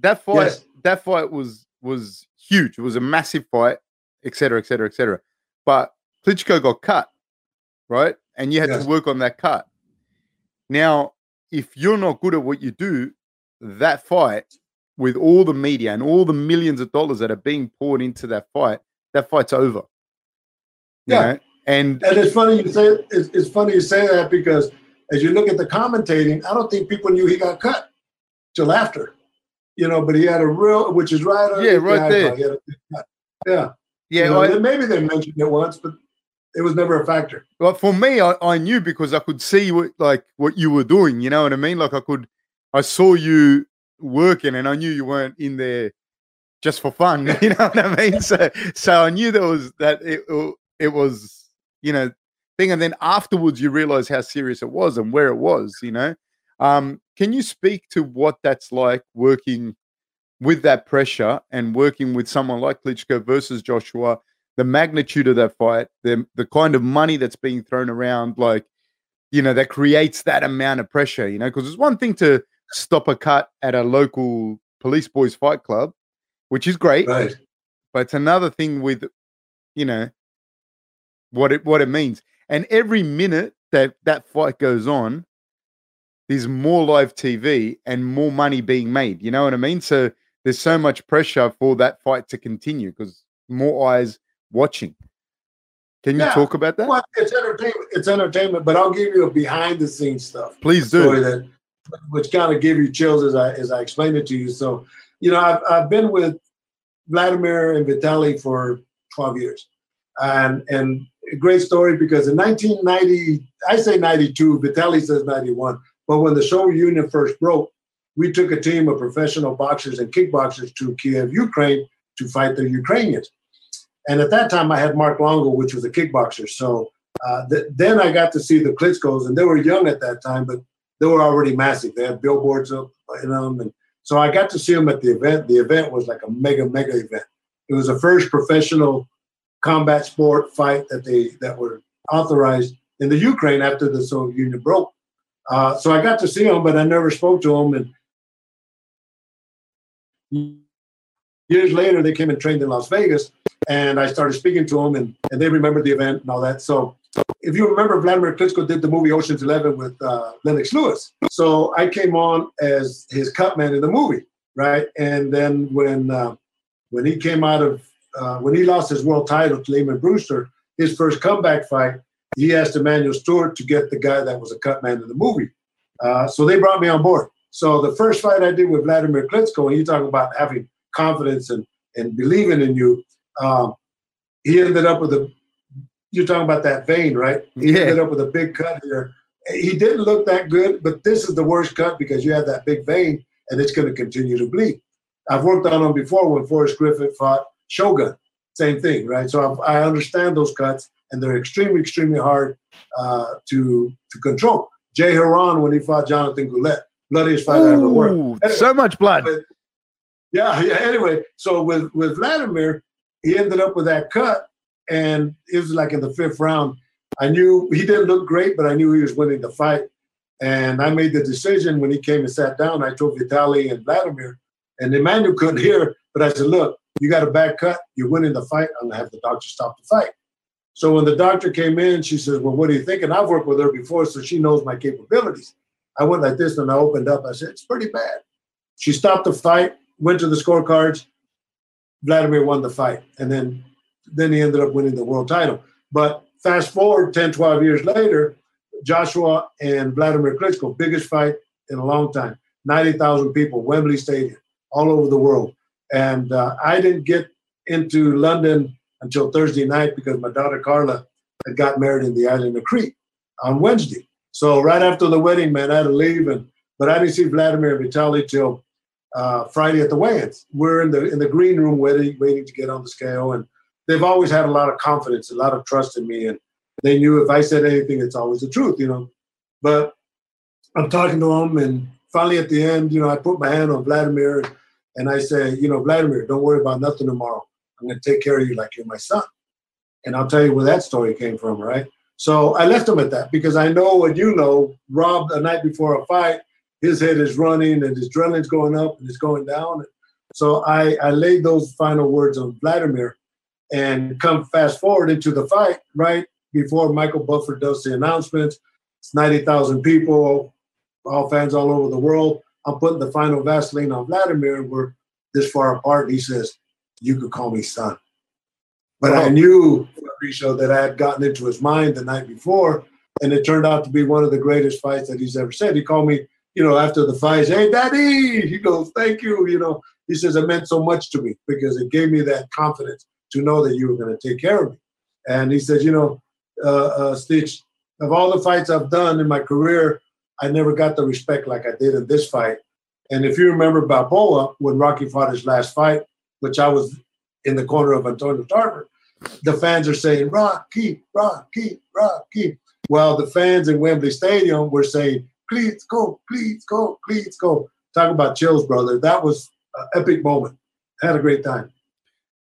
That fight, Yes. that fight was was huge. It was a massive fight, et cetera, et cetera, et cetera. But Klitschko got cut, right? And you had Yes. to work on that cut. Now, if you're not good at what you do, that fight with all the media and all the millions of dollars that are being poured into that fight, that fight's over. Yeah. know? And And it's funny you say it's, it's funny you say that because as you look at the commentating, I don't think people knew he got cut till after. You know, but he had a real, which is right. Yeah, right there. A. Yeah, yeah, You know, I, maybe they mentioned it once, but it was never a factor. well, for me, I, I knew because I could see what like what you were doing. You know what I mean? Like I could, I saw you working, and I knew you weren't in there just for fun. You know what I mean? So, so I knew there was that it, it was, you know, thing. And then afterwards, you realize how serious it was and where it was. You know, um, can you speak to what that's like working with that pressure and working with someone like Klitschko versus Joshua? The magnitude of that fight, the the kind of money that's being thrown around, like you know, that creates that amount of pressure. You know, because it's one thing to stop a cut at a local police boys fight club, which is great, Right. but it's another thing with, you know, what it what it means. And every minute that that fight goes on, there's more live TV and more money being made. You know what I mean? So there's so much pressure for that fight to continue because more eyes watching. Can you Yeah. talk about that? Well, it's entertainment. It's entertainment, but I'll give you a behind the scenes stuff. Please do. that which kind of give you chills as I as I explain it to you. So, you know, I've, I've been with Vladimir and Vitali for 12 years. And, and a great story because in 1990, I say 92, Vitali says 91, but when the Soviet Union first broke, we took a team of professional boxers and kickboxers to Kiev, Ukraine to fight the Ukrainians. And at that time, I had Mark Longo, which was a kickboxer. So uh, th- then I got to see the Klitschko's, and they were young at that time, but they were already massive. They had billboards up in them, and so I got to see them at the event. The event was like a mega, mega event. It was the first professional combat sport fight that they that were authorized in the Ukraine after the Soviet Union broke. Uh, so I got to see them, but I never spoke to them. And years later, they came and trained in Las Vegas, and I started speaking to them, and, and they remembered the event and all that. So if you remember, Vladimir Klitschko did the movie Ocean's Eleven with uh, Lennox Lewis. So I came on as his cut man in the movie, right? And then when uh, when he came out of uh, when he lost his world title to Lamon Brewster, his first comeback fight, he asked Emanuel Steward to get the guy that was a cut man in the movie. Uh, so they brought me on board. So the first fight I did with Vladimir Klitschko, and you talk about having confidence and, and believing in you, um, he ended up with a, you're talking about that vein, right? He Yeah. ended up with a big cut here. He didn't look that good, but this is the worst cut because you have that big vein and it's going to continue to bleed. I've worked on them before when Forrest Griffith fought Shogun. Same thing, right? So I, I understand those cuts, and they're extremely, extremely hard uh, to to control. Jay Hieron when he fought Jonathan Goulet, bloodiest fight I ever worked. Ooh, so much blood. But- yeah, yeah. Anyway, so with with Vladimir, he ended up with that cut, and it was like in the fifth round. I knew he didn't look great, but I knew he was winning the fight. And I made the decision when he came and sat down. I told Vitaly and Vladimir, and Emmanuel couldn't hear, but I said, "Look, you got a bad cut. You're winning the fight. I'm gonna have the doctor stop the fight." So when the doctor came in, she says, "Well, what do you think?" And I've worked with her before, so she knows my capabilities. I went like this, and I opened up. I said, "It's pretty bad." She stopped the fight, went to the scorecards. Vladimir won the fight, and then then he ended up winning the world title. But fast forward 10, 12 years later, Joshua and Vladimir Klitschko, biggest fight in a long time, 90,000 people, Wembley Stadium, all over the world. And uh, I didn't get into London until Thursday night because my daughter Carla had got married in the island of Crete on Wednesday. So right after the wedding, man, I had to leave, and but I didn't see Vladimir and Vitaly till uh, Friday at the weigh-ins. We're in the in the green room waiting waiting to get on the scale, and they've always had a lot of confidence, a lot of trust in me, and they knew if I said anything, it's always the truth, you know. But I'm talking to them, and finally at the end, you know, I put my hand on Vladimir, and I say, you know, Vladimir, don't worry about nothing tomorrow. I'm going to take care of you like you're my son. And I'll tell you where that story came from, right? So I left him at that because I know what you know. Rob, the night before a fight, his head is running and his adrenaline's going up and it's going down. So I, I laid those final words on Vladimir and come fast forward into the fight, right? Before Michael Buffer does the announcements, it's 90,000 people, all fans all over the world. I'm putting the final Vaseline on Vladimir. We're this far apart. And he says, You could call me son. But I Oh. knew, Fabricio, that I had gotten into his mind the night before. And it turned out to be one of the greatest fights that he's ever said. He called me, you know, after the fight, hey, daddy. He goes, thank you. You know, he says, it meant so much to me because it gave me that confidence to know that you were going to take care of me. And he says, you know, uh, uh, Stitch, of all the fights I've done in my career, I never got the respect like I did in this fight. And if you remember Balboa, when Rocky fought his last fight, which I was in the corner of Antonio Tarver, the fans are saying, Rocky, Rocky, Rocky. while the fans in Wembley Stadium were saying, please go, please go, please go. Talk about chills, brother. That was an epic moment. Had a great time.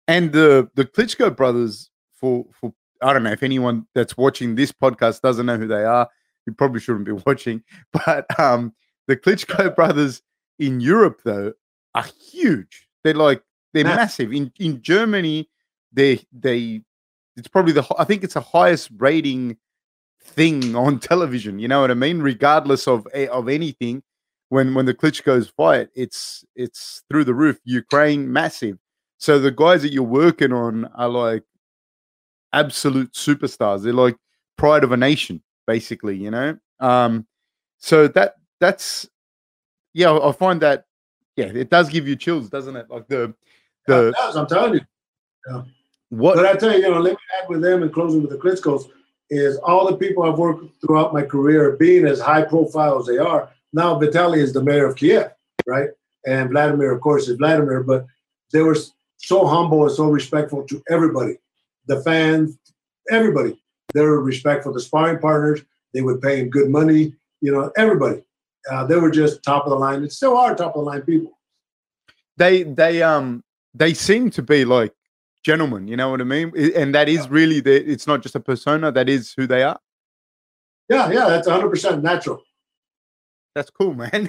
And the the Klitschko brothers, for for I don't know if anyone that's watching this podcast doesn't know who they are, you probably shouldn't be watching. But um, the Klitschko brothers in Europe though are huge. They're like they're massive. In in Germany, they they it's probably the I think it's the highest rating thing on television. You know what I mean? Regardless of of anything, when when the Klitschko's fight, it's it's through the roof. Ukraine massive. So the guys that you're working on are like absolute superstars. They're like pride of a nation, basically. You know. Um, so that that's yeah, I find that yeah, it does give you chills, doesn't it? Like the The Yes, I'm telling you. But what? I tell you, you know, let me add with them and closing with the Klitschko's is all the people I've worked throughout my career being as high profile as they are. Now Vitaly is the mayor of Kiev, right? And Vladimir, of course, is Vladimir, but they were so humble and so respectful to everybody, the fans, everybody. They were respectful to sparring partners. They would pay him good money, you know, everybody. Uh, they were just top of the line. It still are top of the line people. They they um they seem to be like gentlemen. You know what I mean? And that is really the. It's not just a persona. That is who they are. Yeah, yeah, that's 100% natural. That's cool, man.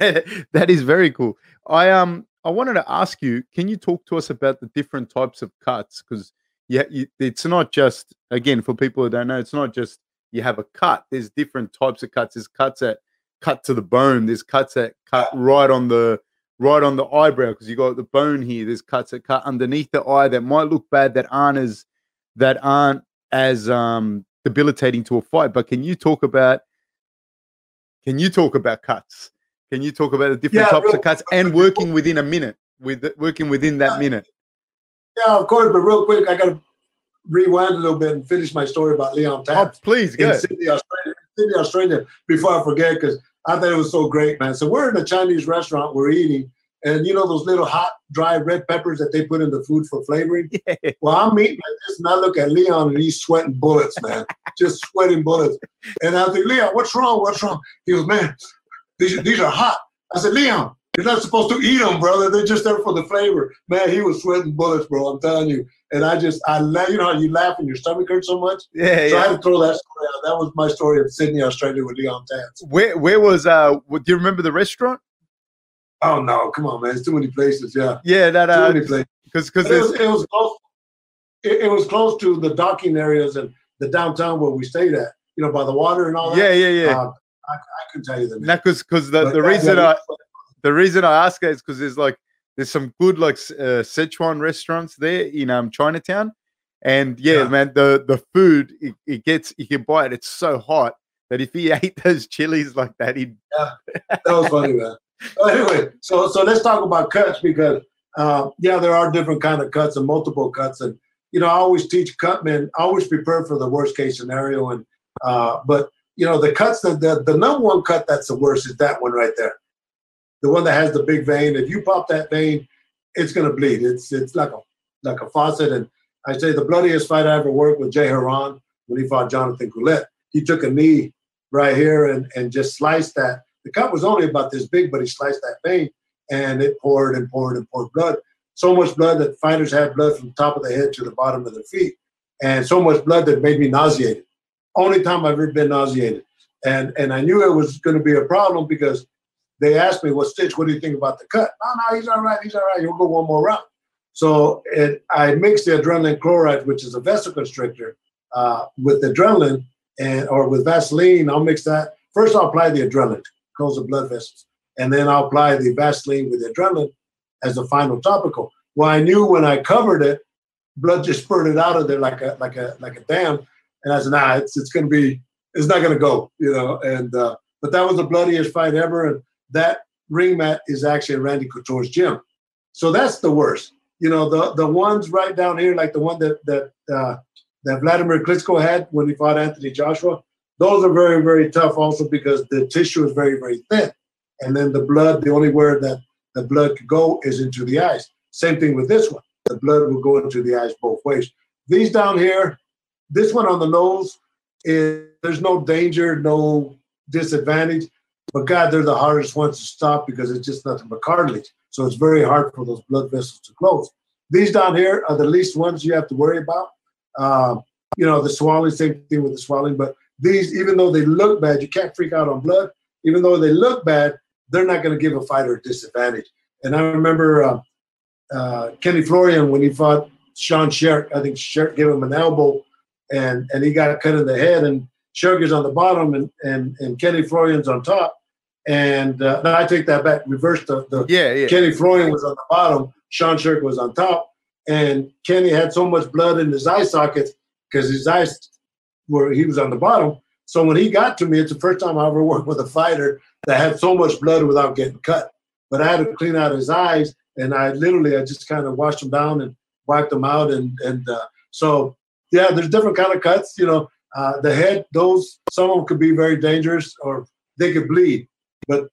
that is very cool. I um I wanted to ask you, can you talk to us about the different types of cuts? Because yeah, you, it's not just again for people who don't know, it's not just you have a cut. There's different types of cuts. There's cuts that cut to the bone. There's cuts that cut right on the right on the eyebrow because you got the bone here. There's cuts that cut underneath the eye that might look bad that aren't as that aren't as um debilitating to a fight. But can you talk about can you talk about cuts? Can you talk about the different Yeah, types real- of cuts and working within a minute with working within that Yeah. minute? Yeah, of course, but real quick, I got to rewind a little bit and finish my story about Leon Oh, Taft please in go. Sydney, Australia. Sydney, Australia. Before I forget, because I thought it was so great, man. So we're in a Chinese restaurant, we're eating, and you know those little hot, dry red peppers that they put in the food for flavoring. Yeah. Well, I'm eating like this, and I look at Leon, and he's sweating bullets, man, just sweating bullets. And I think, Leon, what's wrong? What's wrong? He goes, man, these these are hot. I said, Leon, you're not supposed to eat them, brother. They're just there for the flavor. Man, he was sweating bullets, bro. I'm telling you. And I just, I laugh. You know how you laugh and your stomach hurts so much. Yeah, So I had to throw that story out. That was my story of Sydney, Australia, with Leon Tabbs. Where where was uh? Do you remember the restaurant? Oh no, come on, man! It's too many places. Yeah, Yeah, that too uh, many places. because because It was, it was close. It, it was close to the docking areas and the downtown where we stayed at. You know, by the water and all yeah that. yeah yeah. Uh, I, I couldn't tell you the name. Because the, But the yeah, reason I the reason I ask is because there's like there's some good like uh, Sichuan restaurants there in um Chinatown, and yeah, Yeah. man, the the food it, it gets you can buy it. It's so hot that if he ate those chilies like that, he'd that was funny, man. Anyway, so so let's talk about cuts because uh, yeah, there are different kind of cuts and multiple cuts, and you know I always teach cutmen always prepare for the worst case scenario, and uh, but you know the cuts that the, the number one cut that's the worst is that one right there, the one that has the big vein. If you pop that vein, it's gonna bleed. It's it's like a like a faucet, and I say the bloodiest fight I ever worked with Jay Hieron when he fought Jonathan Goulet. He took a knee right here and, and just sliced that. The cut was only about this big, but he sliced that vein and it poured and poured and poured blood. So much blood that fighters had blood from the top of the head to the bottom of their feet. And so much blood that made me nauseated. Only time I've ever been nauseated. And and I knew it was going to be a problem because they asked me, Well, Stitch, what do you think about the cut? No, no, he's all right, he's all right. He'll go one more round. So it, I mixed the adrenaline chloride, which is a vasoconstrictor, uh, with adrenaline and or with Vaseline. I'll mix that. First, I'll apply the adrenaline, close the blood vessels, and then I'll apply the Vaseline with the adrenaline as the final topical. Well, I knew when I covered it, blood just spurted out of there like a like a like a dam, and I said, "Nah, it's it's gonna be, it's not gonna go," you know. And uh, but that was the bloodiest fight ever, and that ring mat is actually Randy Couture's gym. So that's the worst. You know, the the ones right down here, like the one that that uh, that Vladimir Klitschko had when he fought Anthony Joshua, those are very very tough also because the tissue is very very thin, and then the blood, the only where that the blood could go is into the eyes. Same thing with this one. The blood will go into the eyes both ways. These down here, this one on the nose, is there's no danger, no disadvantage. But God, they're the hardest ones to stop because it's just nothing but cartilage. So it's very hard for those blood vessels to close. These down here are the least ones you have to worry about. Um, you know, the swelling, same thing with the swelling. But these, even though they look bad, you can't freak out on blood. Even though they look bad, they're not going to give a fighter a disadvantage. And I remember uh, uh, Kenny Florian when he fought Sean Sherk. I think Sherk gave him an elbow, and and he got a cut in the head. And Sherk is on the bottom, and and and Kenny Florian's on top. And uh, no, I take that back. Reverse the, the yeah yeah. Kenny Florian was on the bottom, Sean Sherk was on top, and Kenny had so much blood in his eye sockets because his eyes were he was on the bottom. So when he got to me, it's the first time I ever worked with a fighter that had so much blood without getting cut. But I had to clean out his eyes, and I literally I just kind of washed them down and wiped them out, and and uh, so yeah, there's different kind of cuts. You know, uh, the head, those some of them could be very dangerous, or they could bleed, but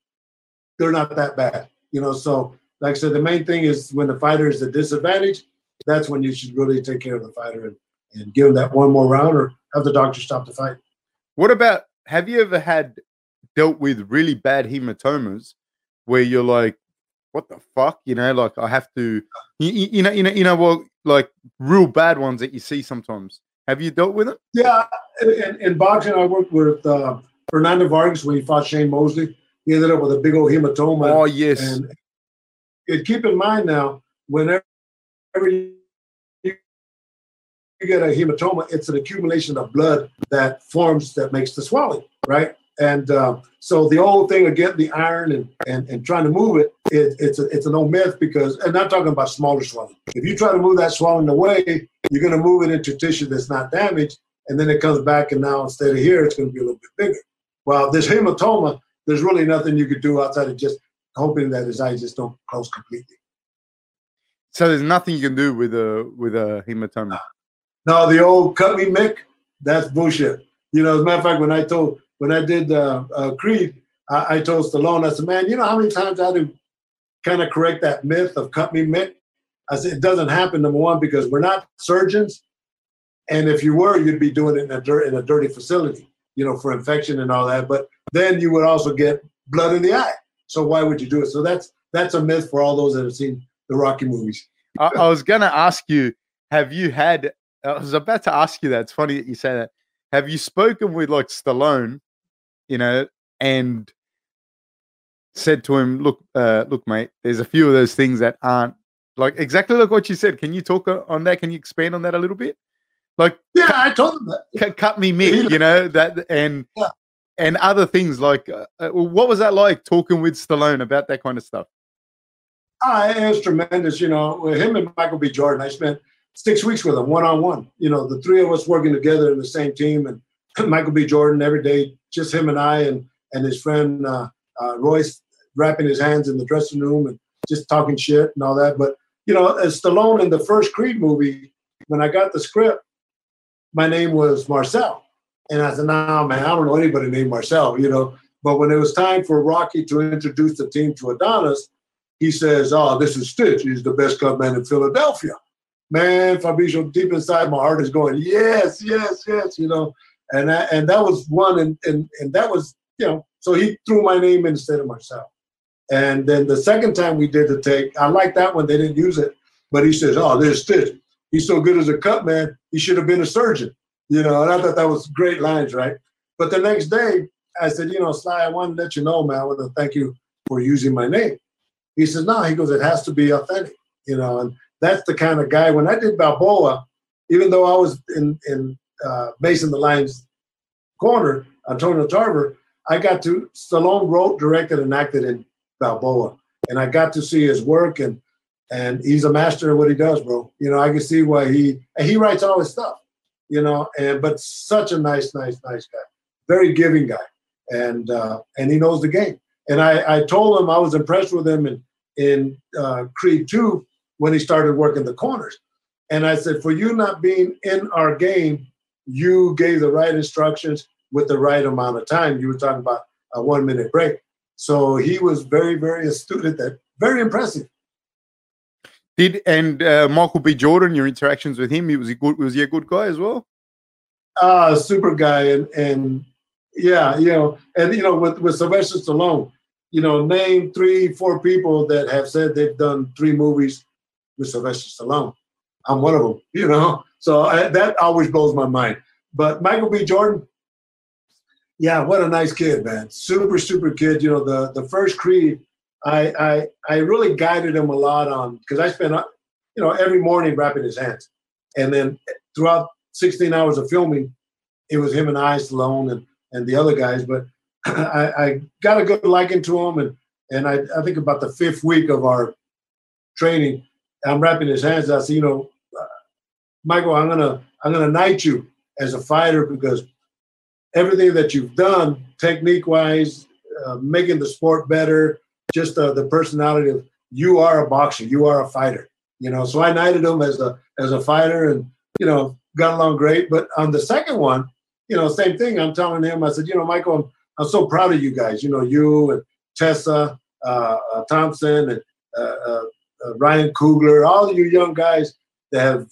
they're not that bad. You know, so like I said, the main thing is when the fighter is at disadvantage, that's when you should really take care of the fighter and, and give him that one more round or have the doctor stop the fight. What about have you ever had dealt with really bad hematomas where you're like, what the fuck? You know, like I have to, you, you know, you know, you know, well, like real bad ones that you see sometimes. Have you dealt with them? Yeah, in, in boxing, I worked with uh, Fernando Vargas when he fought Shane Mosley. He ended up with a big old hematoma. Oh yes. And, and keep in mind now, whenever you get a hematoma, it's an accumulation of blood that forms that makes the swelling, right? And uh, so the old thing again, the iron and, and, and trying to move it, it it's a, it's an old myth because, and I'm not talking about smaller swelling. If you try to move that swelling away, you're going to move it into tissue that's not damaged, and then it comes back, and now instead of here, it's going to be a little bit bigger. Well, this hematoma, there's really nothing you could do outside of just hoping that his eyes just don't close completely. So there's nothing you can do with a with a hematoma. No, the old cut me Mick, that's bullshit. You know, as a matter of fact, when I told when I did uh, uh, Creed, I, I, told Stallone, I said, man, you know how many times I had to kind of correct that myth of cut me Mick? I said, it doesn't happen, number one, because we're not surgeons. And if you were, you'd be doing it in a, dirt, in a dirty facility, you know, for infection and all that. But then you would also get blood in the eye. So why would you do it? So that's that's a myth for all those that have seen the Rocky movies. I, I was going to ask you, have you had, I was about to ask you that. It's funny that you say that. Have you spoken with like Stallone you know, and said to him, "Look, uh, look, mate, there's a few of those things that aren't like exactly like what you said. Can you talk on that? Can you expand on that a little bit? Like, yeah, cut, I told them that. Cut, me, Mick, you know that, and yeah. and other things like, uh, uh, what was that like talking with Stallone about that kind of stuff? Ah, it was tremendous. You know, with him and Michael B. Jordan, I spent six weeks with him, one on one. You know, the three of us working together in the same team, and Michael B. Jordan every day, just him and I and and his friend uh, uh, Royce wrapping his hands in the dressing room and just talking shit and all that. But you know, as Stallone in the first Creed movie, when I got the script, my name was Marcel, and I said, "Nah, man, I don't know anybody named Marcel," you know. But when it was time for Rocky to introduce the team to Adonis, he says, "Oh, this is Stitch. He's the best cut man in Philadelphia." Man, Fabricio, deep inside my heart is going, "Yes, yes, yes," you know and that, and that was one, and, and and that was you know, so he threw my name instead of Marcel. And then the second time we did the take, I like that one. They didn't use it, but he says, "Oh, there's Stitch. He's so good as a cut man. He should have been a surgeon." You know, and I thought that was great lines, right? But the next day, I said, "You know, Sly, I want to let you know, man. I want to thank you for using my name." He says, "No." He goes, "It has to be authentic." You know, and that's the kind of guy. When I did Balboa, even though I was in in uh, Mason the Lion's corner, Antonio Tarver, I got to Stallone wrote, directed, and acted in Balboa, and I got to see his work, and and he's a master of what he does, bro. You know, I can see why he he writes all his stuff, you know, and but such a nice, nice, nice guy, very giving guy, and uh, and he knows the game. And I, I told him I was impressed with him in in uh, Creed two when he started working the corners, and I said, for you not being in our game you gave the right instructions with the right amount of time. You were talking about a one minute break. So he was very, very astute at that. Very impressive. Did and uh, Michael B. Jordan, your interactions with him, he was a good? Was he a good guy as well? Uh super guy, and and yeah, you know, and you know, with with Sylvester Stallone, you know, name three, four people that have said they've done three movies with Sylvester Stallone. I'm one of them, you know. So I, that always blows my mind. But Michael B. Jordan, yeah, what a nice kid, man. Super, super kid. You know, the the first Creed, I I I really guided him a lot on because I spent you know every morning wrapping his hands, and then throughout 16 hours of filming, it was him and I, Stallone, and and the other guys. But I, I got a good liking to him, and and I, I think about the fifth week of our training, I'm wrapping his hands. I said, you know, Michael, I'm gonna I'm gonna knight you as a fighter because everything that you've done, technique wise, uh, making the sport better, just uh, the personality of you are a boxer, you are a fighter. You know, so I knighted him as a as a fighter, and you know, got along great. But on the second one, you know, same thing. I'm telling him, I said, you know, Michael, I'm, I'm so proud of you guys. You know, you and Tessa uh, uh, Thompson and uh, uh, uh Ryan Coogler, all you young guys that have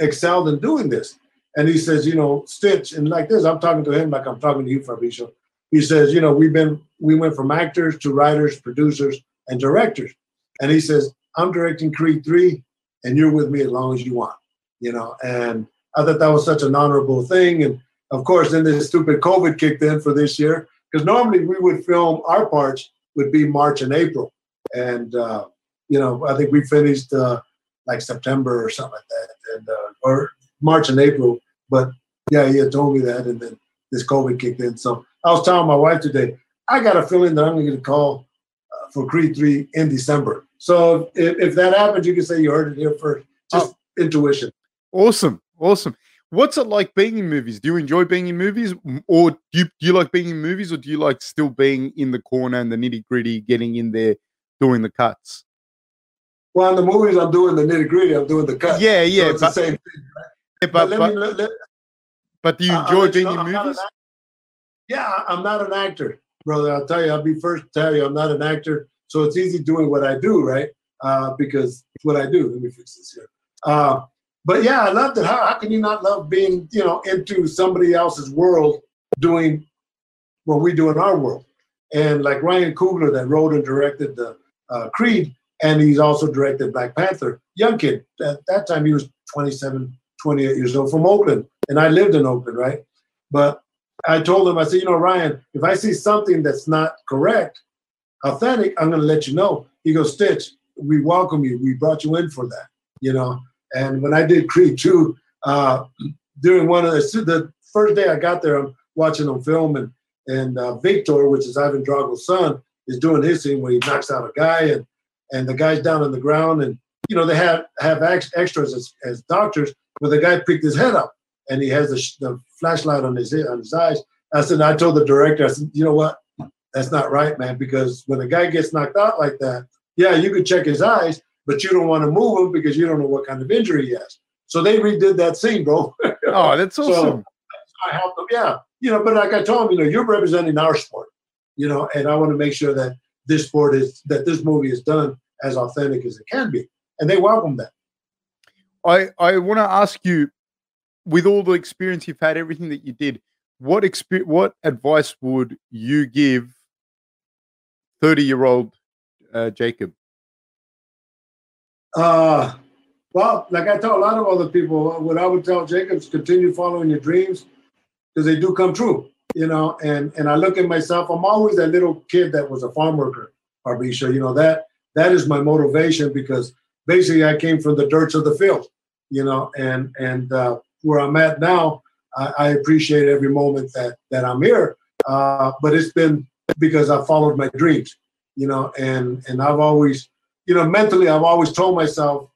excelled in doing this. And he says, you know, Stitch, and like this, I'm talking to him like I'm talking to you, Fabricio. He says, you know, we've been we went from actors to writers, producers, and directors. And he says, I'm directing Creed 3, and you're with me as long as you want. You know, and I thought that was such an honorable thing. And of course, then this stupid COVID kicked in for this year. Because normally we would film our parts would be March and April. And uh, you know, I think we finished uh, like September or something like that, and uh, or March and April. But yeah, he had told me that, and then this COVID kicked in. So I was telling my wife today, I got a feeling that I'm going to get a call uh, for Creed 3 in December. So if, if that happens, you can say you heard it here first. Just oh, intuition. Awesome. Awesome. What's it like being in movies? Do you enjoy being in movies, or do you, do you like being in movies, or do you like still being in the corner and the nitty gritty, getting in there, doing the cuts? Well, in the movies, I'm doing the nitty gritty. I'm doing the cuts. Yeah, yeah, so it's but, the same thing. Right? Yeah, but, but, but, me, let, let, but, do you enjoy being you know, in movies? Yeah, I'm not an actor, brother. I'll tell you. I'll be first to tell you, I'm not an actor. So it's easy doing what I do, right? Uh, because it's what I do. Let me fix this here. Uh, but yeah, I loved it. How, how can you not love being, you know, into somebody else's world doing what we do in our world? And like Ryan Coogler that wrote and directed the uh, Creed, and he's also directed Black Panther. Young kid. At that time, he was 27, 28 years old from Oakland, and I lived in Oakland, right? But I told him, I said, you know, Ryan, if I see something that's not correct, authentic, I'm going to let you know. He goes, Stitch, we welcome you. We brought you in for that, you know. And when I did Creed 2, uh, during one of the, the first day I got there, I'm watching them film, and and uh, Victor, which is Ivan Drago's son, is doing his scene where he knocks out a guy, and and the guy's down on the ground, and you know they have have extras as, as doctors, but the guy picked his head up, and he has the, the flashlight on his on his eyes. I said, I told the director, I said, you know what, that's not right, man, because when a guy gets knocked out like that, yeah, you could check his eyes, but you don't want to move him because you don't know what kind of injury he has. So they redid that scene, bro. oh, that's awesome. So I helped them, yeah. You know, but like I told him, you know, you're representing our sport, you know, and I want to make sure that this sport is that this movie is done as authentic as it can be, and they welcome that. I I want to ask you, with all the experience you've had, everything that you did, what what advice would you give thirty year old uh, Jacob? Uh, well, like I tell a lot of other people, what I would tell Jacob is continue following your dreams because they do come true, you know. And and I look at myself, I'm always that little kid that was a farm worker, Arbisha. You know that that is my motivation because basically I came from the dirt of the field, you know, and and uh, where I'm at now, I, I, appreciate every moment that that I'm here. Uh, but it's been because I followed my dreams, you know, and and I've always you know, mentally, I've always told myself,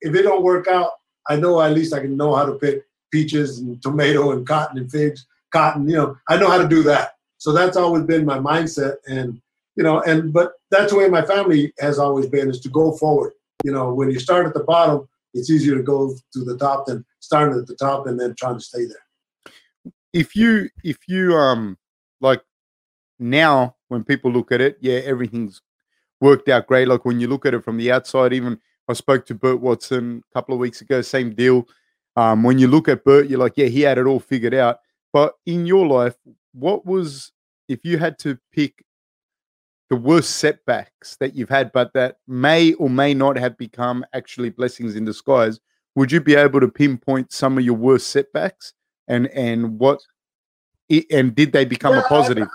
if it don't work out, I know at least I can know how to pick peaches and tomato and cotton and figs, cotton. You know, I know how to do that. So that's always been my mindset, and you know, and but that's the way my family has always been is to go forward. You know, when you start at the bottom, it's easier to go to the top than starting at the top and then trying to stay there. If you if you um like now when people look at it, yeah, everything's worked out great. Like when you look at it from the outside, even I spoke to Burt Watson a couple of weeks ago, same deal. Um, when you look at Burt, you're like, yeah, he had it all figured out. But in your life, what was, if you had to pick the worst setbacks that you've had, but that may or may not have become actually blessings in disguise, would you be able to pinpoint some of your worst setbacks and and what and did they become yeah, a positive?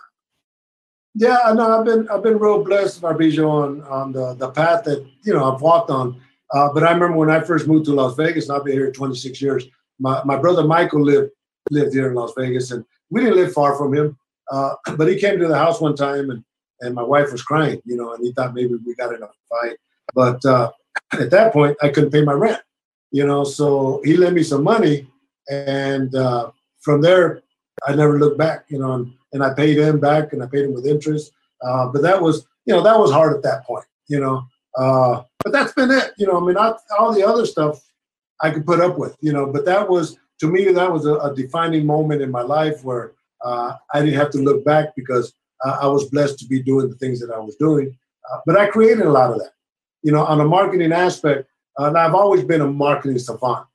Yeah, I know. I've been I've been real blessed, Barbijo, on on the the path that you know I've walked on. Uh, but I remember when I first moved to Las Vegas, and I've been here 26 years. My my brother Michael lived lived here in Las Vegas, and we didn't live far from him. Uh, but he came to the house one time, and and my wife was crying, you know, and he thought maybe we got in a fight. But uh, at that point, I couldn't pay my rent, you know. So he lent me some money, and uh, from there, I never looked back, you know. And, and I paid him back and I paid him with interest. Uh, but that was, you know, that was hard at that point. you know. Uh, but that's been it, you know. I mean, I, all the other stuff I could put up with, you know. But that was to me that was a, a defining moment in my life where uh, I didn't have to look back because uh, I was blessed to be doing the things that I was doing. Uh, but I created a lot of that, you know, on a marketing aspect. Uh, and I've always been a marketing savant,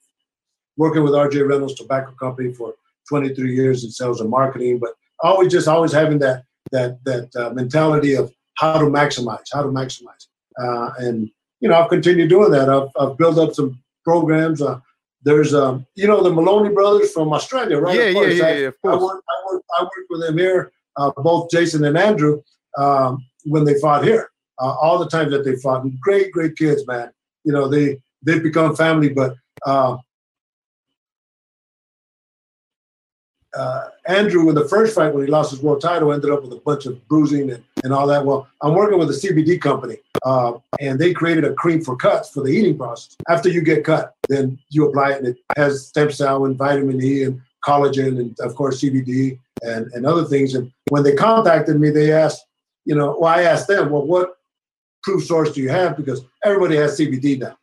working with RJ Reynolds Tobacco Company for 23 years in sales and marketing. But always just always having that that that uh, mentality of how to maximize, how to maximize. Uh, and you know, I've continued doing that. I've, I've built up some programs. Uh, there's, um, you know, the Moloney brothers from Australia, right? Yeah, yeah, yeah, yeah, of course. I work, I worked, I worked with them here, uh, both Jason and Andrew, um, when they fought here. Uh, all the times that they fought, and great, great kids, man. You know, they they've become family, but uh, uh, Andrew in the first fight when he lost his world title ended up with a bunch of bruising and, and all that. Well, I'm working with a CBD company, uh, and they created a cream for cuts for the healing process. After you get cut, then you apply it, and it has stem cell and vitamin E and collagen, and of course CBD and and other things. And when they contacted me, they asked, you know, well, I asked them, well, what proof source do you have? Because everybody has CBD now,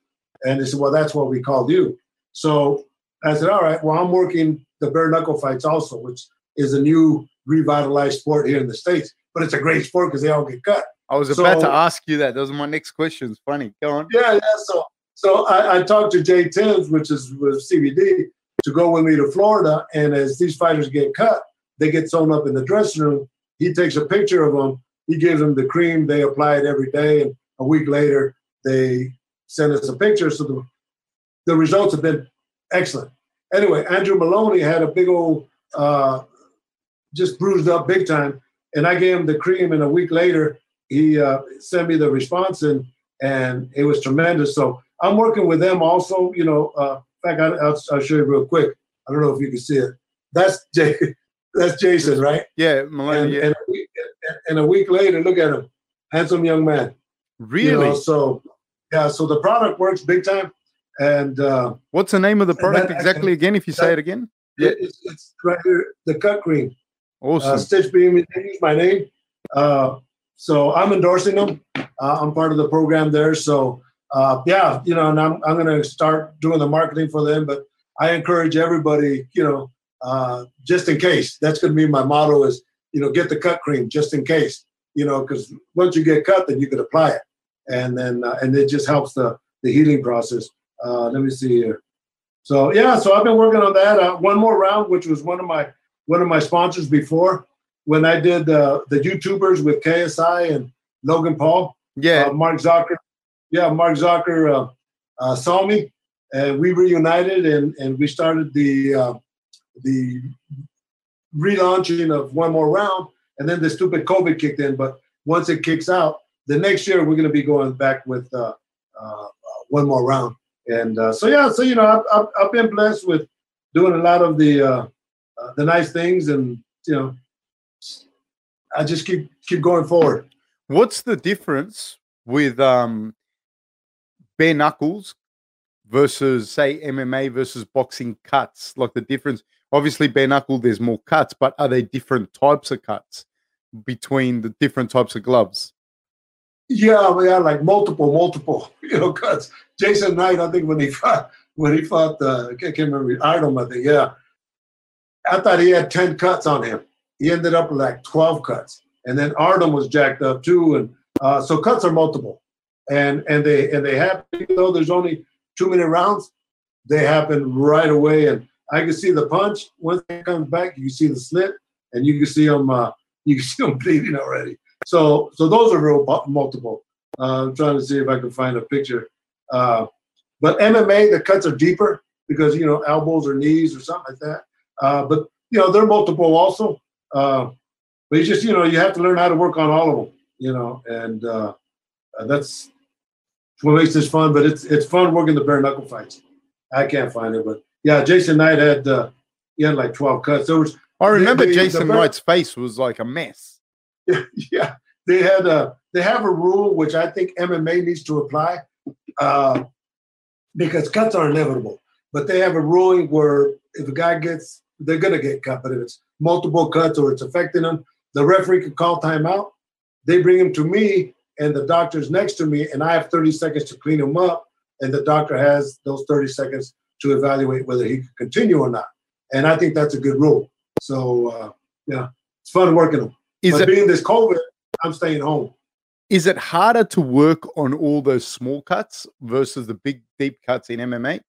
and they said, well, that's what we called you. So I said, all right, well, I'm working the bare knuckle fights also, which is a new revitalized sport here in the States. But it's a great sport because they all get cut. I was so, about to ask you that. Those are my next questions. Funny. Go on. Yeah, yeah. So so I, I talked to Jay Timms, which is with CBD, to go with me to Florida. And as these fighters get cut, they get sewn up in the dressing room. He takes a picture of them. He gives them the cream. They apply it every day. And a week later, they send us a picture. So the, the results have been excellent. Anyway, Andrew Moloney had a big old, uh, just bruised up big time. And I gave him the cream, and a week later, he uh, sent me the response, and and it was tremendous. So I'm working with them also. You know, uh, in fact, I, will I'll show you real quick. I don't know if you can see it. That's Jay, that's Jason, right? Yeah, Moloney. And, yeah. And, a week, and, a week, later, look at him, handsome young man. Really? You know, so yeah, so the product works big time. And uh, what's the name of the product exactly again? If you that, say it again, yeah, it's, it's right here, the cut cream. Awesome. Uh, Stitch Beam, use my name. Uh, so I'm endorsing them. Uh, I'm part of the program there. So uh, yeah, you know, and I'm I'm going to start doing the marketing for them. But I encourage everybody, you know, uh, just in case. That's going to be my motto: is you know, get the cut cream just in case. You know, because once you get cut, then you can apply it, and then uh, and it just helps the the healing process. Uh, let me see here. So yeah, so I've been working on that. Uh, one more round, which was one of my one of my sponsors before when I did uh, the YouTubers with KSI and Logan Paul. Yeah, uh, Mark Zucker. Yeah, Mark Zucker uh, uh, saw me, and we reunited, and and we started the uh, the relaunching of one more round, and then the stupid COVID kicked in. But once it kicks out, the next year we're going to be going back with uh, uh, one more round. And uh, so yeah, so you know, I've, I've, I've, been blessed with doing a lot of the uh, uh, the nice things, and you know, I just keep keep going forward. What's the difference with um, bare knuckles versus say MMA versus boxing cuts? Like the difference, obviously bare knuckle, there's more cuts, but are they different types of cuts between the different types of gloves? Yeah, we had like multiple, multiple, you know, cuts. Jason Knight, I think when he fought, when he fought, uh, I can't remember, Artem, I think, yeah. I thought he had 10 cuts on him. He ended up with like 12 cuts. And then Artem was jacked up too. And uh, so cuts are multiple. And and they and they happen, though there's only two minute rounds, they happen right away. And I can see the punch. Once it comes back, you can see the slit and you can see them uh, you can see them bleeding already. So so those are real multiple. Uh, I'm trying to see if I can find a picture. Uh, but MMA, the cuts are deeper because you know elbows or knees or something like that. Uh, but you know they're multiple also. Uh, but you just you know you have to learn how to work on all of them. You know, and uh, uh, that's what makes this fun. But it's it's fun working the bare knuckle fights. I can't find it, but yeah, Jason Knight had uh, he had like twelve cuts. There was. I remember the, the, Jason the Knight's face was like a mess. Yeah, yeah. They had a they have a rule which I think MMA needs to apply uh, because cuts are inevitable. But they have a ruling where if a guy gets, they're gonna get cut. But if it's multiple cuts or it's affecting them, the referee can call timeout. They bring him to me, and the doctor's next to me, and I have 30 seconds to clean him up, and the doctor has those 30 seconds to evaluate whether he could continue or not. And I think that's a good rule. So uh, yeah, it's fun working them. Is but it, being this COVID, I'm staying home. Is it harder to work on all those small cuts versus the big deep cuts in MMA?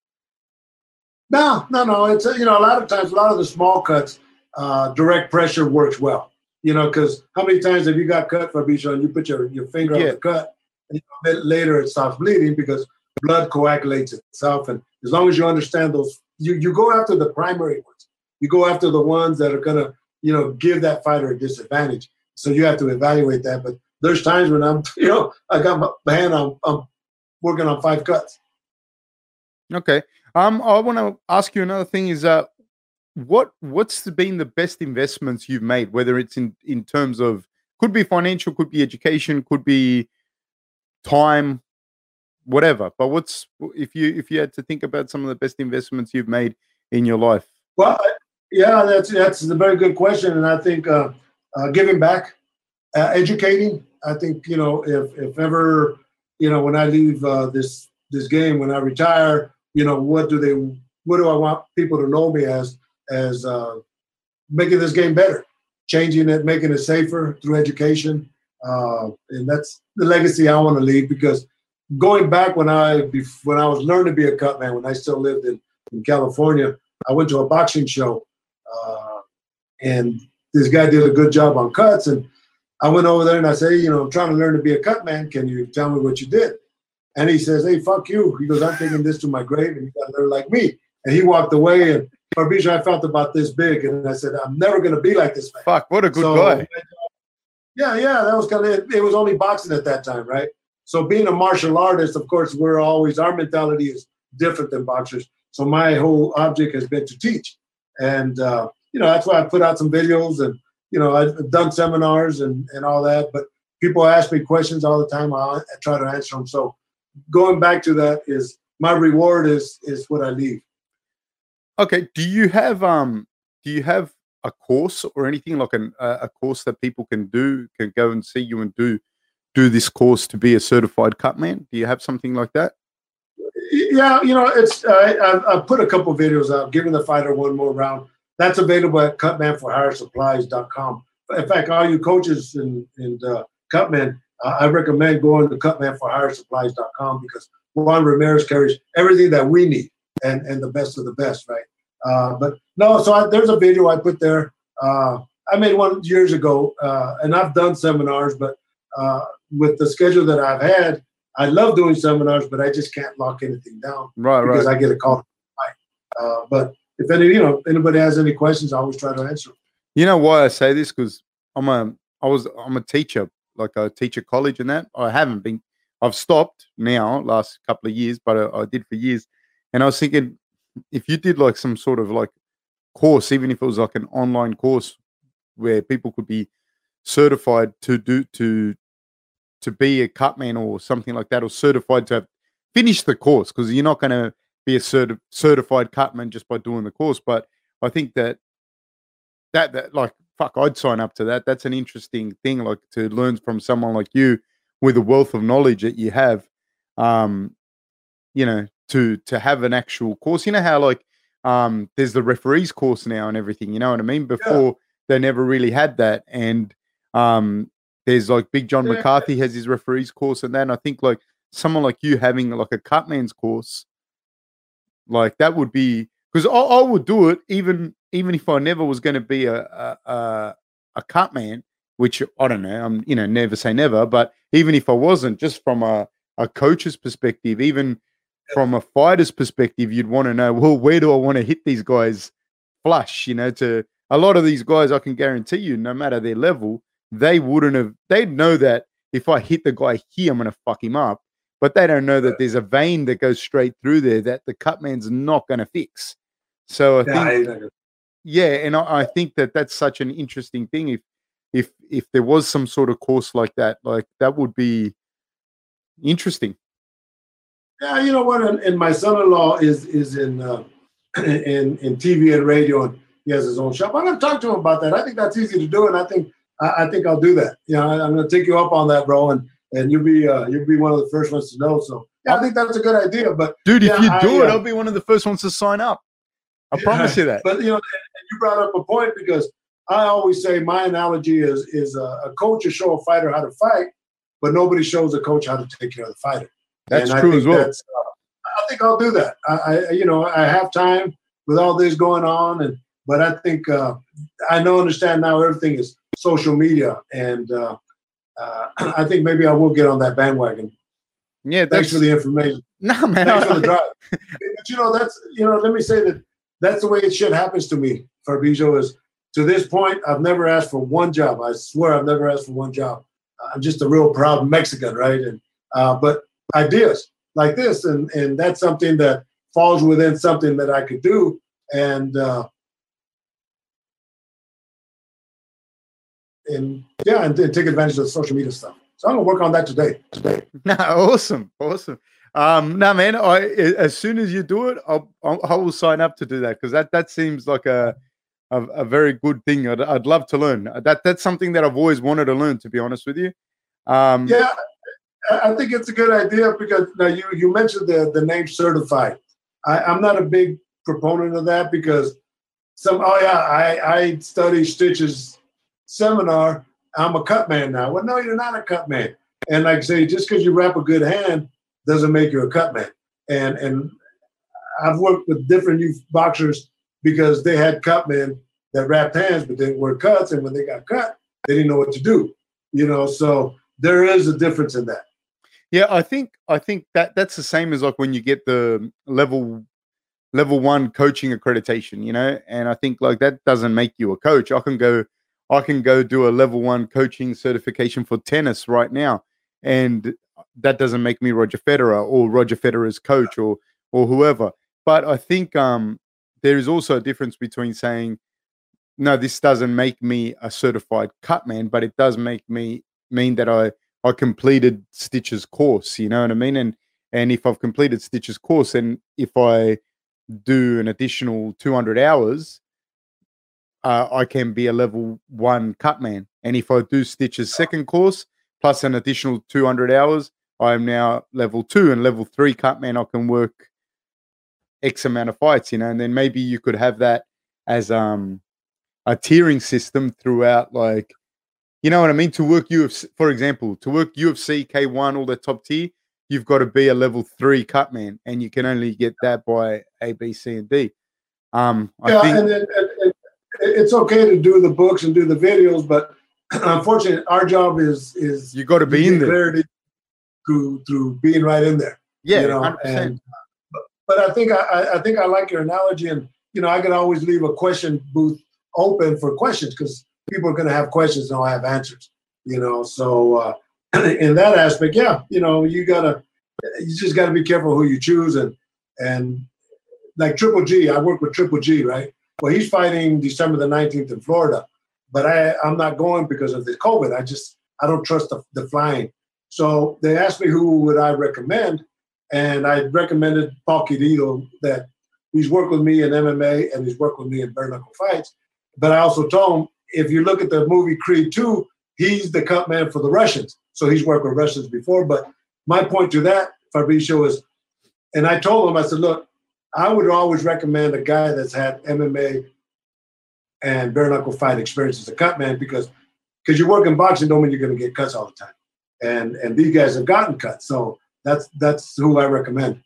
No, no, no. It's you know a lot of times a lot of the small cuts, uh, direct pressure works well. You know, because how many times have you got cut for Bicho and you put your, your finger yeah. on the cut, and a bit later it stops bleeding because blood coagulates itself. And as long as you understand those, you, you go after the primary ones. You go after the ones that are gonna, you know, give that fighter a disadvantage. So you have to evaluate that. But there's times when I'm, you know, I got my hand on, I'm working on five cuts. Okay. Um, I want to ask you another thing. Is uh, what what's been the best investments you've made? Whether it's in in terms of could be financial, could be education, could be time, whatever. But what's if you if you had to think about some of the best investments you've made in your life? Well, yeah, that's that's a very good question, and I think uh, uh, giving back, uh, educating. I think you know if if ever you know when I leave uh, this this game when I retire, you know what do they what do I want people to know me as as uh, making this game better, changing it, making it safer through education, uh, and that's the legacy I want to leave because going back when I when I was learning to be a cut man when I still lived in in California, I went to a boxing show, uh, and this guy did a good job on cuts and I went over there and I said, hey, you know, I'm trying to learn to be a cut man. Can you tell me what you did? And he says, hey, fuck you. He goes, I'm taking this to my grave and you got to learn like me. And he walked away and Fabrizio, I felt about this big. And I said, I'm never going to be like this man. Fuck, what a good so, guy. Yeah, yeah, that was kind of it. It was only boxing at that time, right? So being a martial artist, of course, we're always, our mentality is different than boxers. So my whole object has been to teach. And, uh, you know, that's why I put out some videos and, you know, I've done seminars and, and all that, but people ask me questions all the time. I, try to answer them. So going back to that is my reward is, is what I leave. Okay. Do you have, um, do you have a course or anything like an, uh, a course that people can do, can go and see you and do, do this course to be a certified cut man? Do you have something like that? Yeah, you know, it's uh, I, I put a couple videos out, giving the fighter one more round. That's available at cutmanforhiresupplies.com. In fact, all you coaches and, and uh, cutmen, uh, I recommend going to cutmanforhiresupplies.com because Juan Ramirez carries everything that we need and, and the best of the best, right? Uh, but no, so I, there's a video I put there. Uh, I made one years ago, uh, and I've done seminars, but uh, with the schedule that I've had, I love doing seminars, but I just can't lock anything down. Right, because right. I get a call. Uh, but if any, you know, anybody has any questions, I always try to answer. You know why I say this? Because I'm a, I was, I'm a teacher, like I teach at college and that. I haven't been, I've stopped now, last couple of years, but I, I did for years. And I was thinking, if you did like some sort of like course, even if it was like an online course where people could be certified to do to to be a cutman or something like that, or certified to have finished the course, because you're not going to be a certi- certified cutman just by doing the course. But I think that that that like fuck, I'd sign up to that. That's an interesting thing, like to learn from someone like you with a wealth of knowledge that you have. Um, you know, to to have an actual course. You know how like um there's the referees course now and everything. You know what I mean? Before yeah. they never really had that, and um there's like Big John. McCarthy has his referees course, and then I think like someone like you having like a cutman's course like that would be because I, I, would do it even even if I never was going to be a a, a, a cut man, which I don't know. I'm you know never say never, but even if I wasn't, just from a a coach's perspective, even from a fighter's perspective, you'd want to know well where do I want to hit these guys flush? You know, to a lot of these guys, I can guarantee you, no matter their level, they wouldn't have. They'd know that if I hit the guy here, I'm going to fuck him up but they don't know that there's a vein that goes straight through there that the cutman's not going to fix. So I think, yeah, and I, I, think that that's such an interesting thing. If if if there was some sort of course like that, like that would be interesting. Yeah, you know what? And, and my son-in-law is is in uh, in in TV and radio, and he has his own shop. I'm going to talk to him about that. I think that's easy to do, and I think I, I think I'll do that. You know, I, I'm going to take you up on that, bro, and and you'll be uh, you'll be one of the first ones to know. So yeah, I think that's a good idea. But dude, yeah, if you do I, it, uh, I'll be one of the first ones to sign up. I promise you that. But you know, and you brought up a point because I always say my analogy is is a, a coach will show a fighter how to fight, but nobody shows a coach how to take care of the fighter. That's And true as well. that's, uh, I think I'll do that. I, I, you know, I have time with all this going on, and but I think uh, I know understand now everything is social media, and uh, uh, I think maybe I will get on that bandwagon. Yeah, Thanks for the information. No, man. Thanks for the drive. But you know, that's you know, let me say that that's the way it shit happens to me. Fabrizio is to this point, I've never asked for one job. I swear, I've never asked for one job. I'm just a real proud Mexican, right? And uh, but ideas like this, and and that's something that falls within something that I could do, and uh, and yeah, and, and take advantage of the social media stuff. So I'm gonna work on that today. Today. No, awesome, awesome. Um, no, man. I as soon as you do it, I'll, I'll I will sign up to do that because that that seems like a a, a very good thing. I'd, I'd love to learn. That that's something that I've always wanted to learn. To be honest with you. Um, Yeah, I think it's a good idea because now you you mentioned the the name certified. I, I'm not a big proponent of that because some oh yeah I I study Stitch's seminar. I'm a cut man now. Well, no, you're not a cut man. And like I say, just because you wrap a good hand doesn't make you a cut man. And and I've worked with different youth boxers because they had cut men that wrapped hands, but didn't were cuts, and when they got cut, they didn't know what to do. You know, so there is a difference in that. Yeah, I think I think that that's the same as like when you get the level level one coaching accreditation, you know, and I think like that doesn't make you a coach. I can go I can go do a level one coaching certification for tennis right now, and that doesn't make me Roger Federer or Roger Federer's coach or or whoever. But I think um there is also a difference between saying no, this doesn't make me a certified cut man, but it does make me mean that I I completed Stitch's course. You know what I mean? And and if I've completed Stitch's course, and if I do an additional 200 hours, uh, I can be a level one cut man. And if I do Stitch's second course plus an additional 200 hours, I am now level two and level three cut man. I can work X amount of fights, you know, and then maybe you could have that as um a tiering system throughout, like, you know what I mean? To work UFC, for example, to work UFC K1, all the top tier, you've got to be a level three cut man, and you can only get that by A, B, C, and D. Um, I yeah, think and, it, and it's okay to do the books and do the videos, but unfortunately, our job is is you got to be in there. through through being right in there. Yeah, you know, 100%. and but, but I think I- I, think I like your analogy, and you know, I can always leave a question booth open for questions because people are going to have questions and I'll have answers. You know, so uh, in that aspect, yeah, you know, you gotta you just got to be careful who you choose and and like Triple G, I work with Triple G, right? Well, he's fighting December the 19th in Florida, but I, I'm not going because of the COVID. I just, I don't trust the, the flying. So they asked me who would I recommend, and I recommended Paul Querido that he's worked with me in MMA and he's worked with me in bare knuckle fights. But I also told him if you look at the movie Creed 2, he's the cut man for the Russians. So he's worked with Russians before. But my point to that, Fabricio, is, and I told him, I said, look, I would always recommend a guy that's had MMA and bare knuckle fight experience as a cut man because because you work in boxing don't mean you're going to get cuts all the time, and and these guys have gotten cuts, so that's that's who I recommend.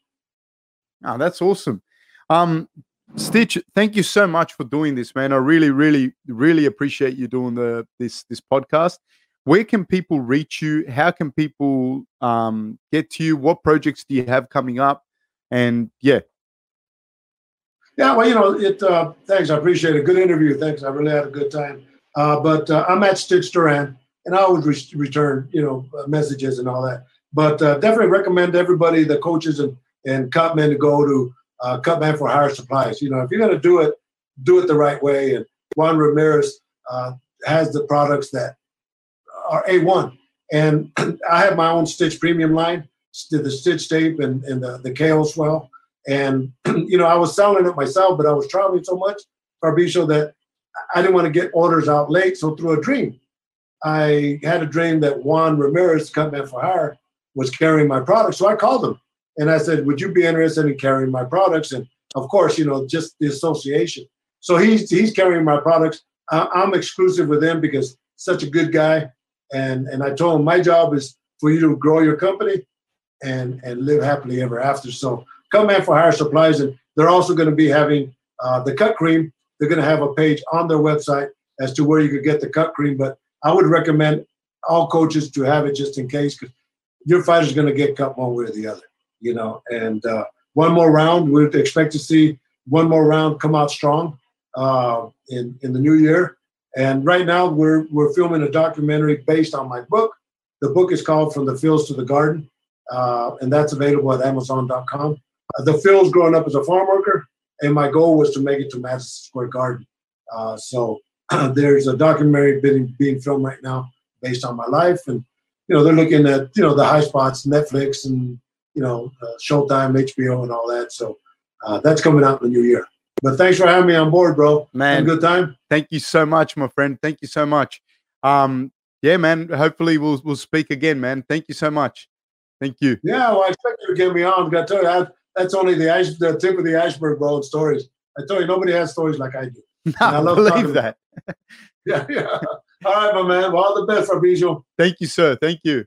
Oh, that's awesome. Um, Stitch, thank you so much for doing this, man. I really, really, really appreciate you doing the this this podcast. Where can people reach you? How can people um, get to you? What projects do you have coming up? And yeah, Yeah, well, you know, it. Uh, thanks, I appreciate it. Good interview. Thanks, I really had a good time. Uh, but uh, I'm at Stitch Duran, and I always re- return, you know, uh, messages and all that. But uh, definitely recommend everybody, the coaches and and cutmen, to go to uh, Cutman for Hire Supplies. You know, if you're going to do it, do it the right way. And Juan Ramirez uh, has the products that are A1. And I have my own Stitch Premium line, the Stitch tape and, and the, the KO swell. And, you know, I was selling it myself, but I was traveling so much, Fabricio, that I didn't want to get orders out late. So through a dream, I had a dream that Juan Ramirez, Cutman for Hire, was carrying my products. So I called him and I said, Would you be interested in carrying my products? And of course, you know, just the association. So he's he's carrying my products. I'm exclusive with him because such a good guy. And and I told him my job is for you to grow your company and and live happily ever after. So Cutman for Hire supplies, and they're also going to be having uh, the cut cream. They're going to have a page on their website as to where you could get the cut cream. But I would recommend all coaches to have it just in case, because your fighter's going to get cut one way or the other. You know, and uh, one more round. We'd expect to see one more round come out strong uh, in in the new year. And right now, we're we're filming a documentary based on my book. The book is called From the Fields to the Garden, uh, and that's available at Amazon.com. Uh, the Fields growing up as a farm worker, and my goal was to make it to Madison Square Garden. Uh, so there's a documentary being being filmed right now based on my life, and you know they're looking at you know the high spots, Netflix, and you know uh, Showtime, HBO, and all that. So uh, that's coming out in the new year. But thanks for having me on board, bro. Man, good time. Thank you so much, my friend. Thank you so much. Um, yeah, man. Hopefully, we'll we'll speak again, man. Thank you so much. Thank you. Yeah, well, I expect you to get me on. I got to tell you, I, that's only the ice, the tip of the iceberg, bro. Stories. I tell you, nobody has stories like I do. No, I love believe that. yeah, yeah. All right, my man. Well, all the best, Fabrizio. Thank you, sir. Thank you.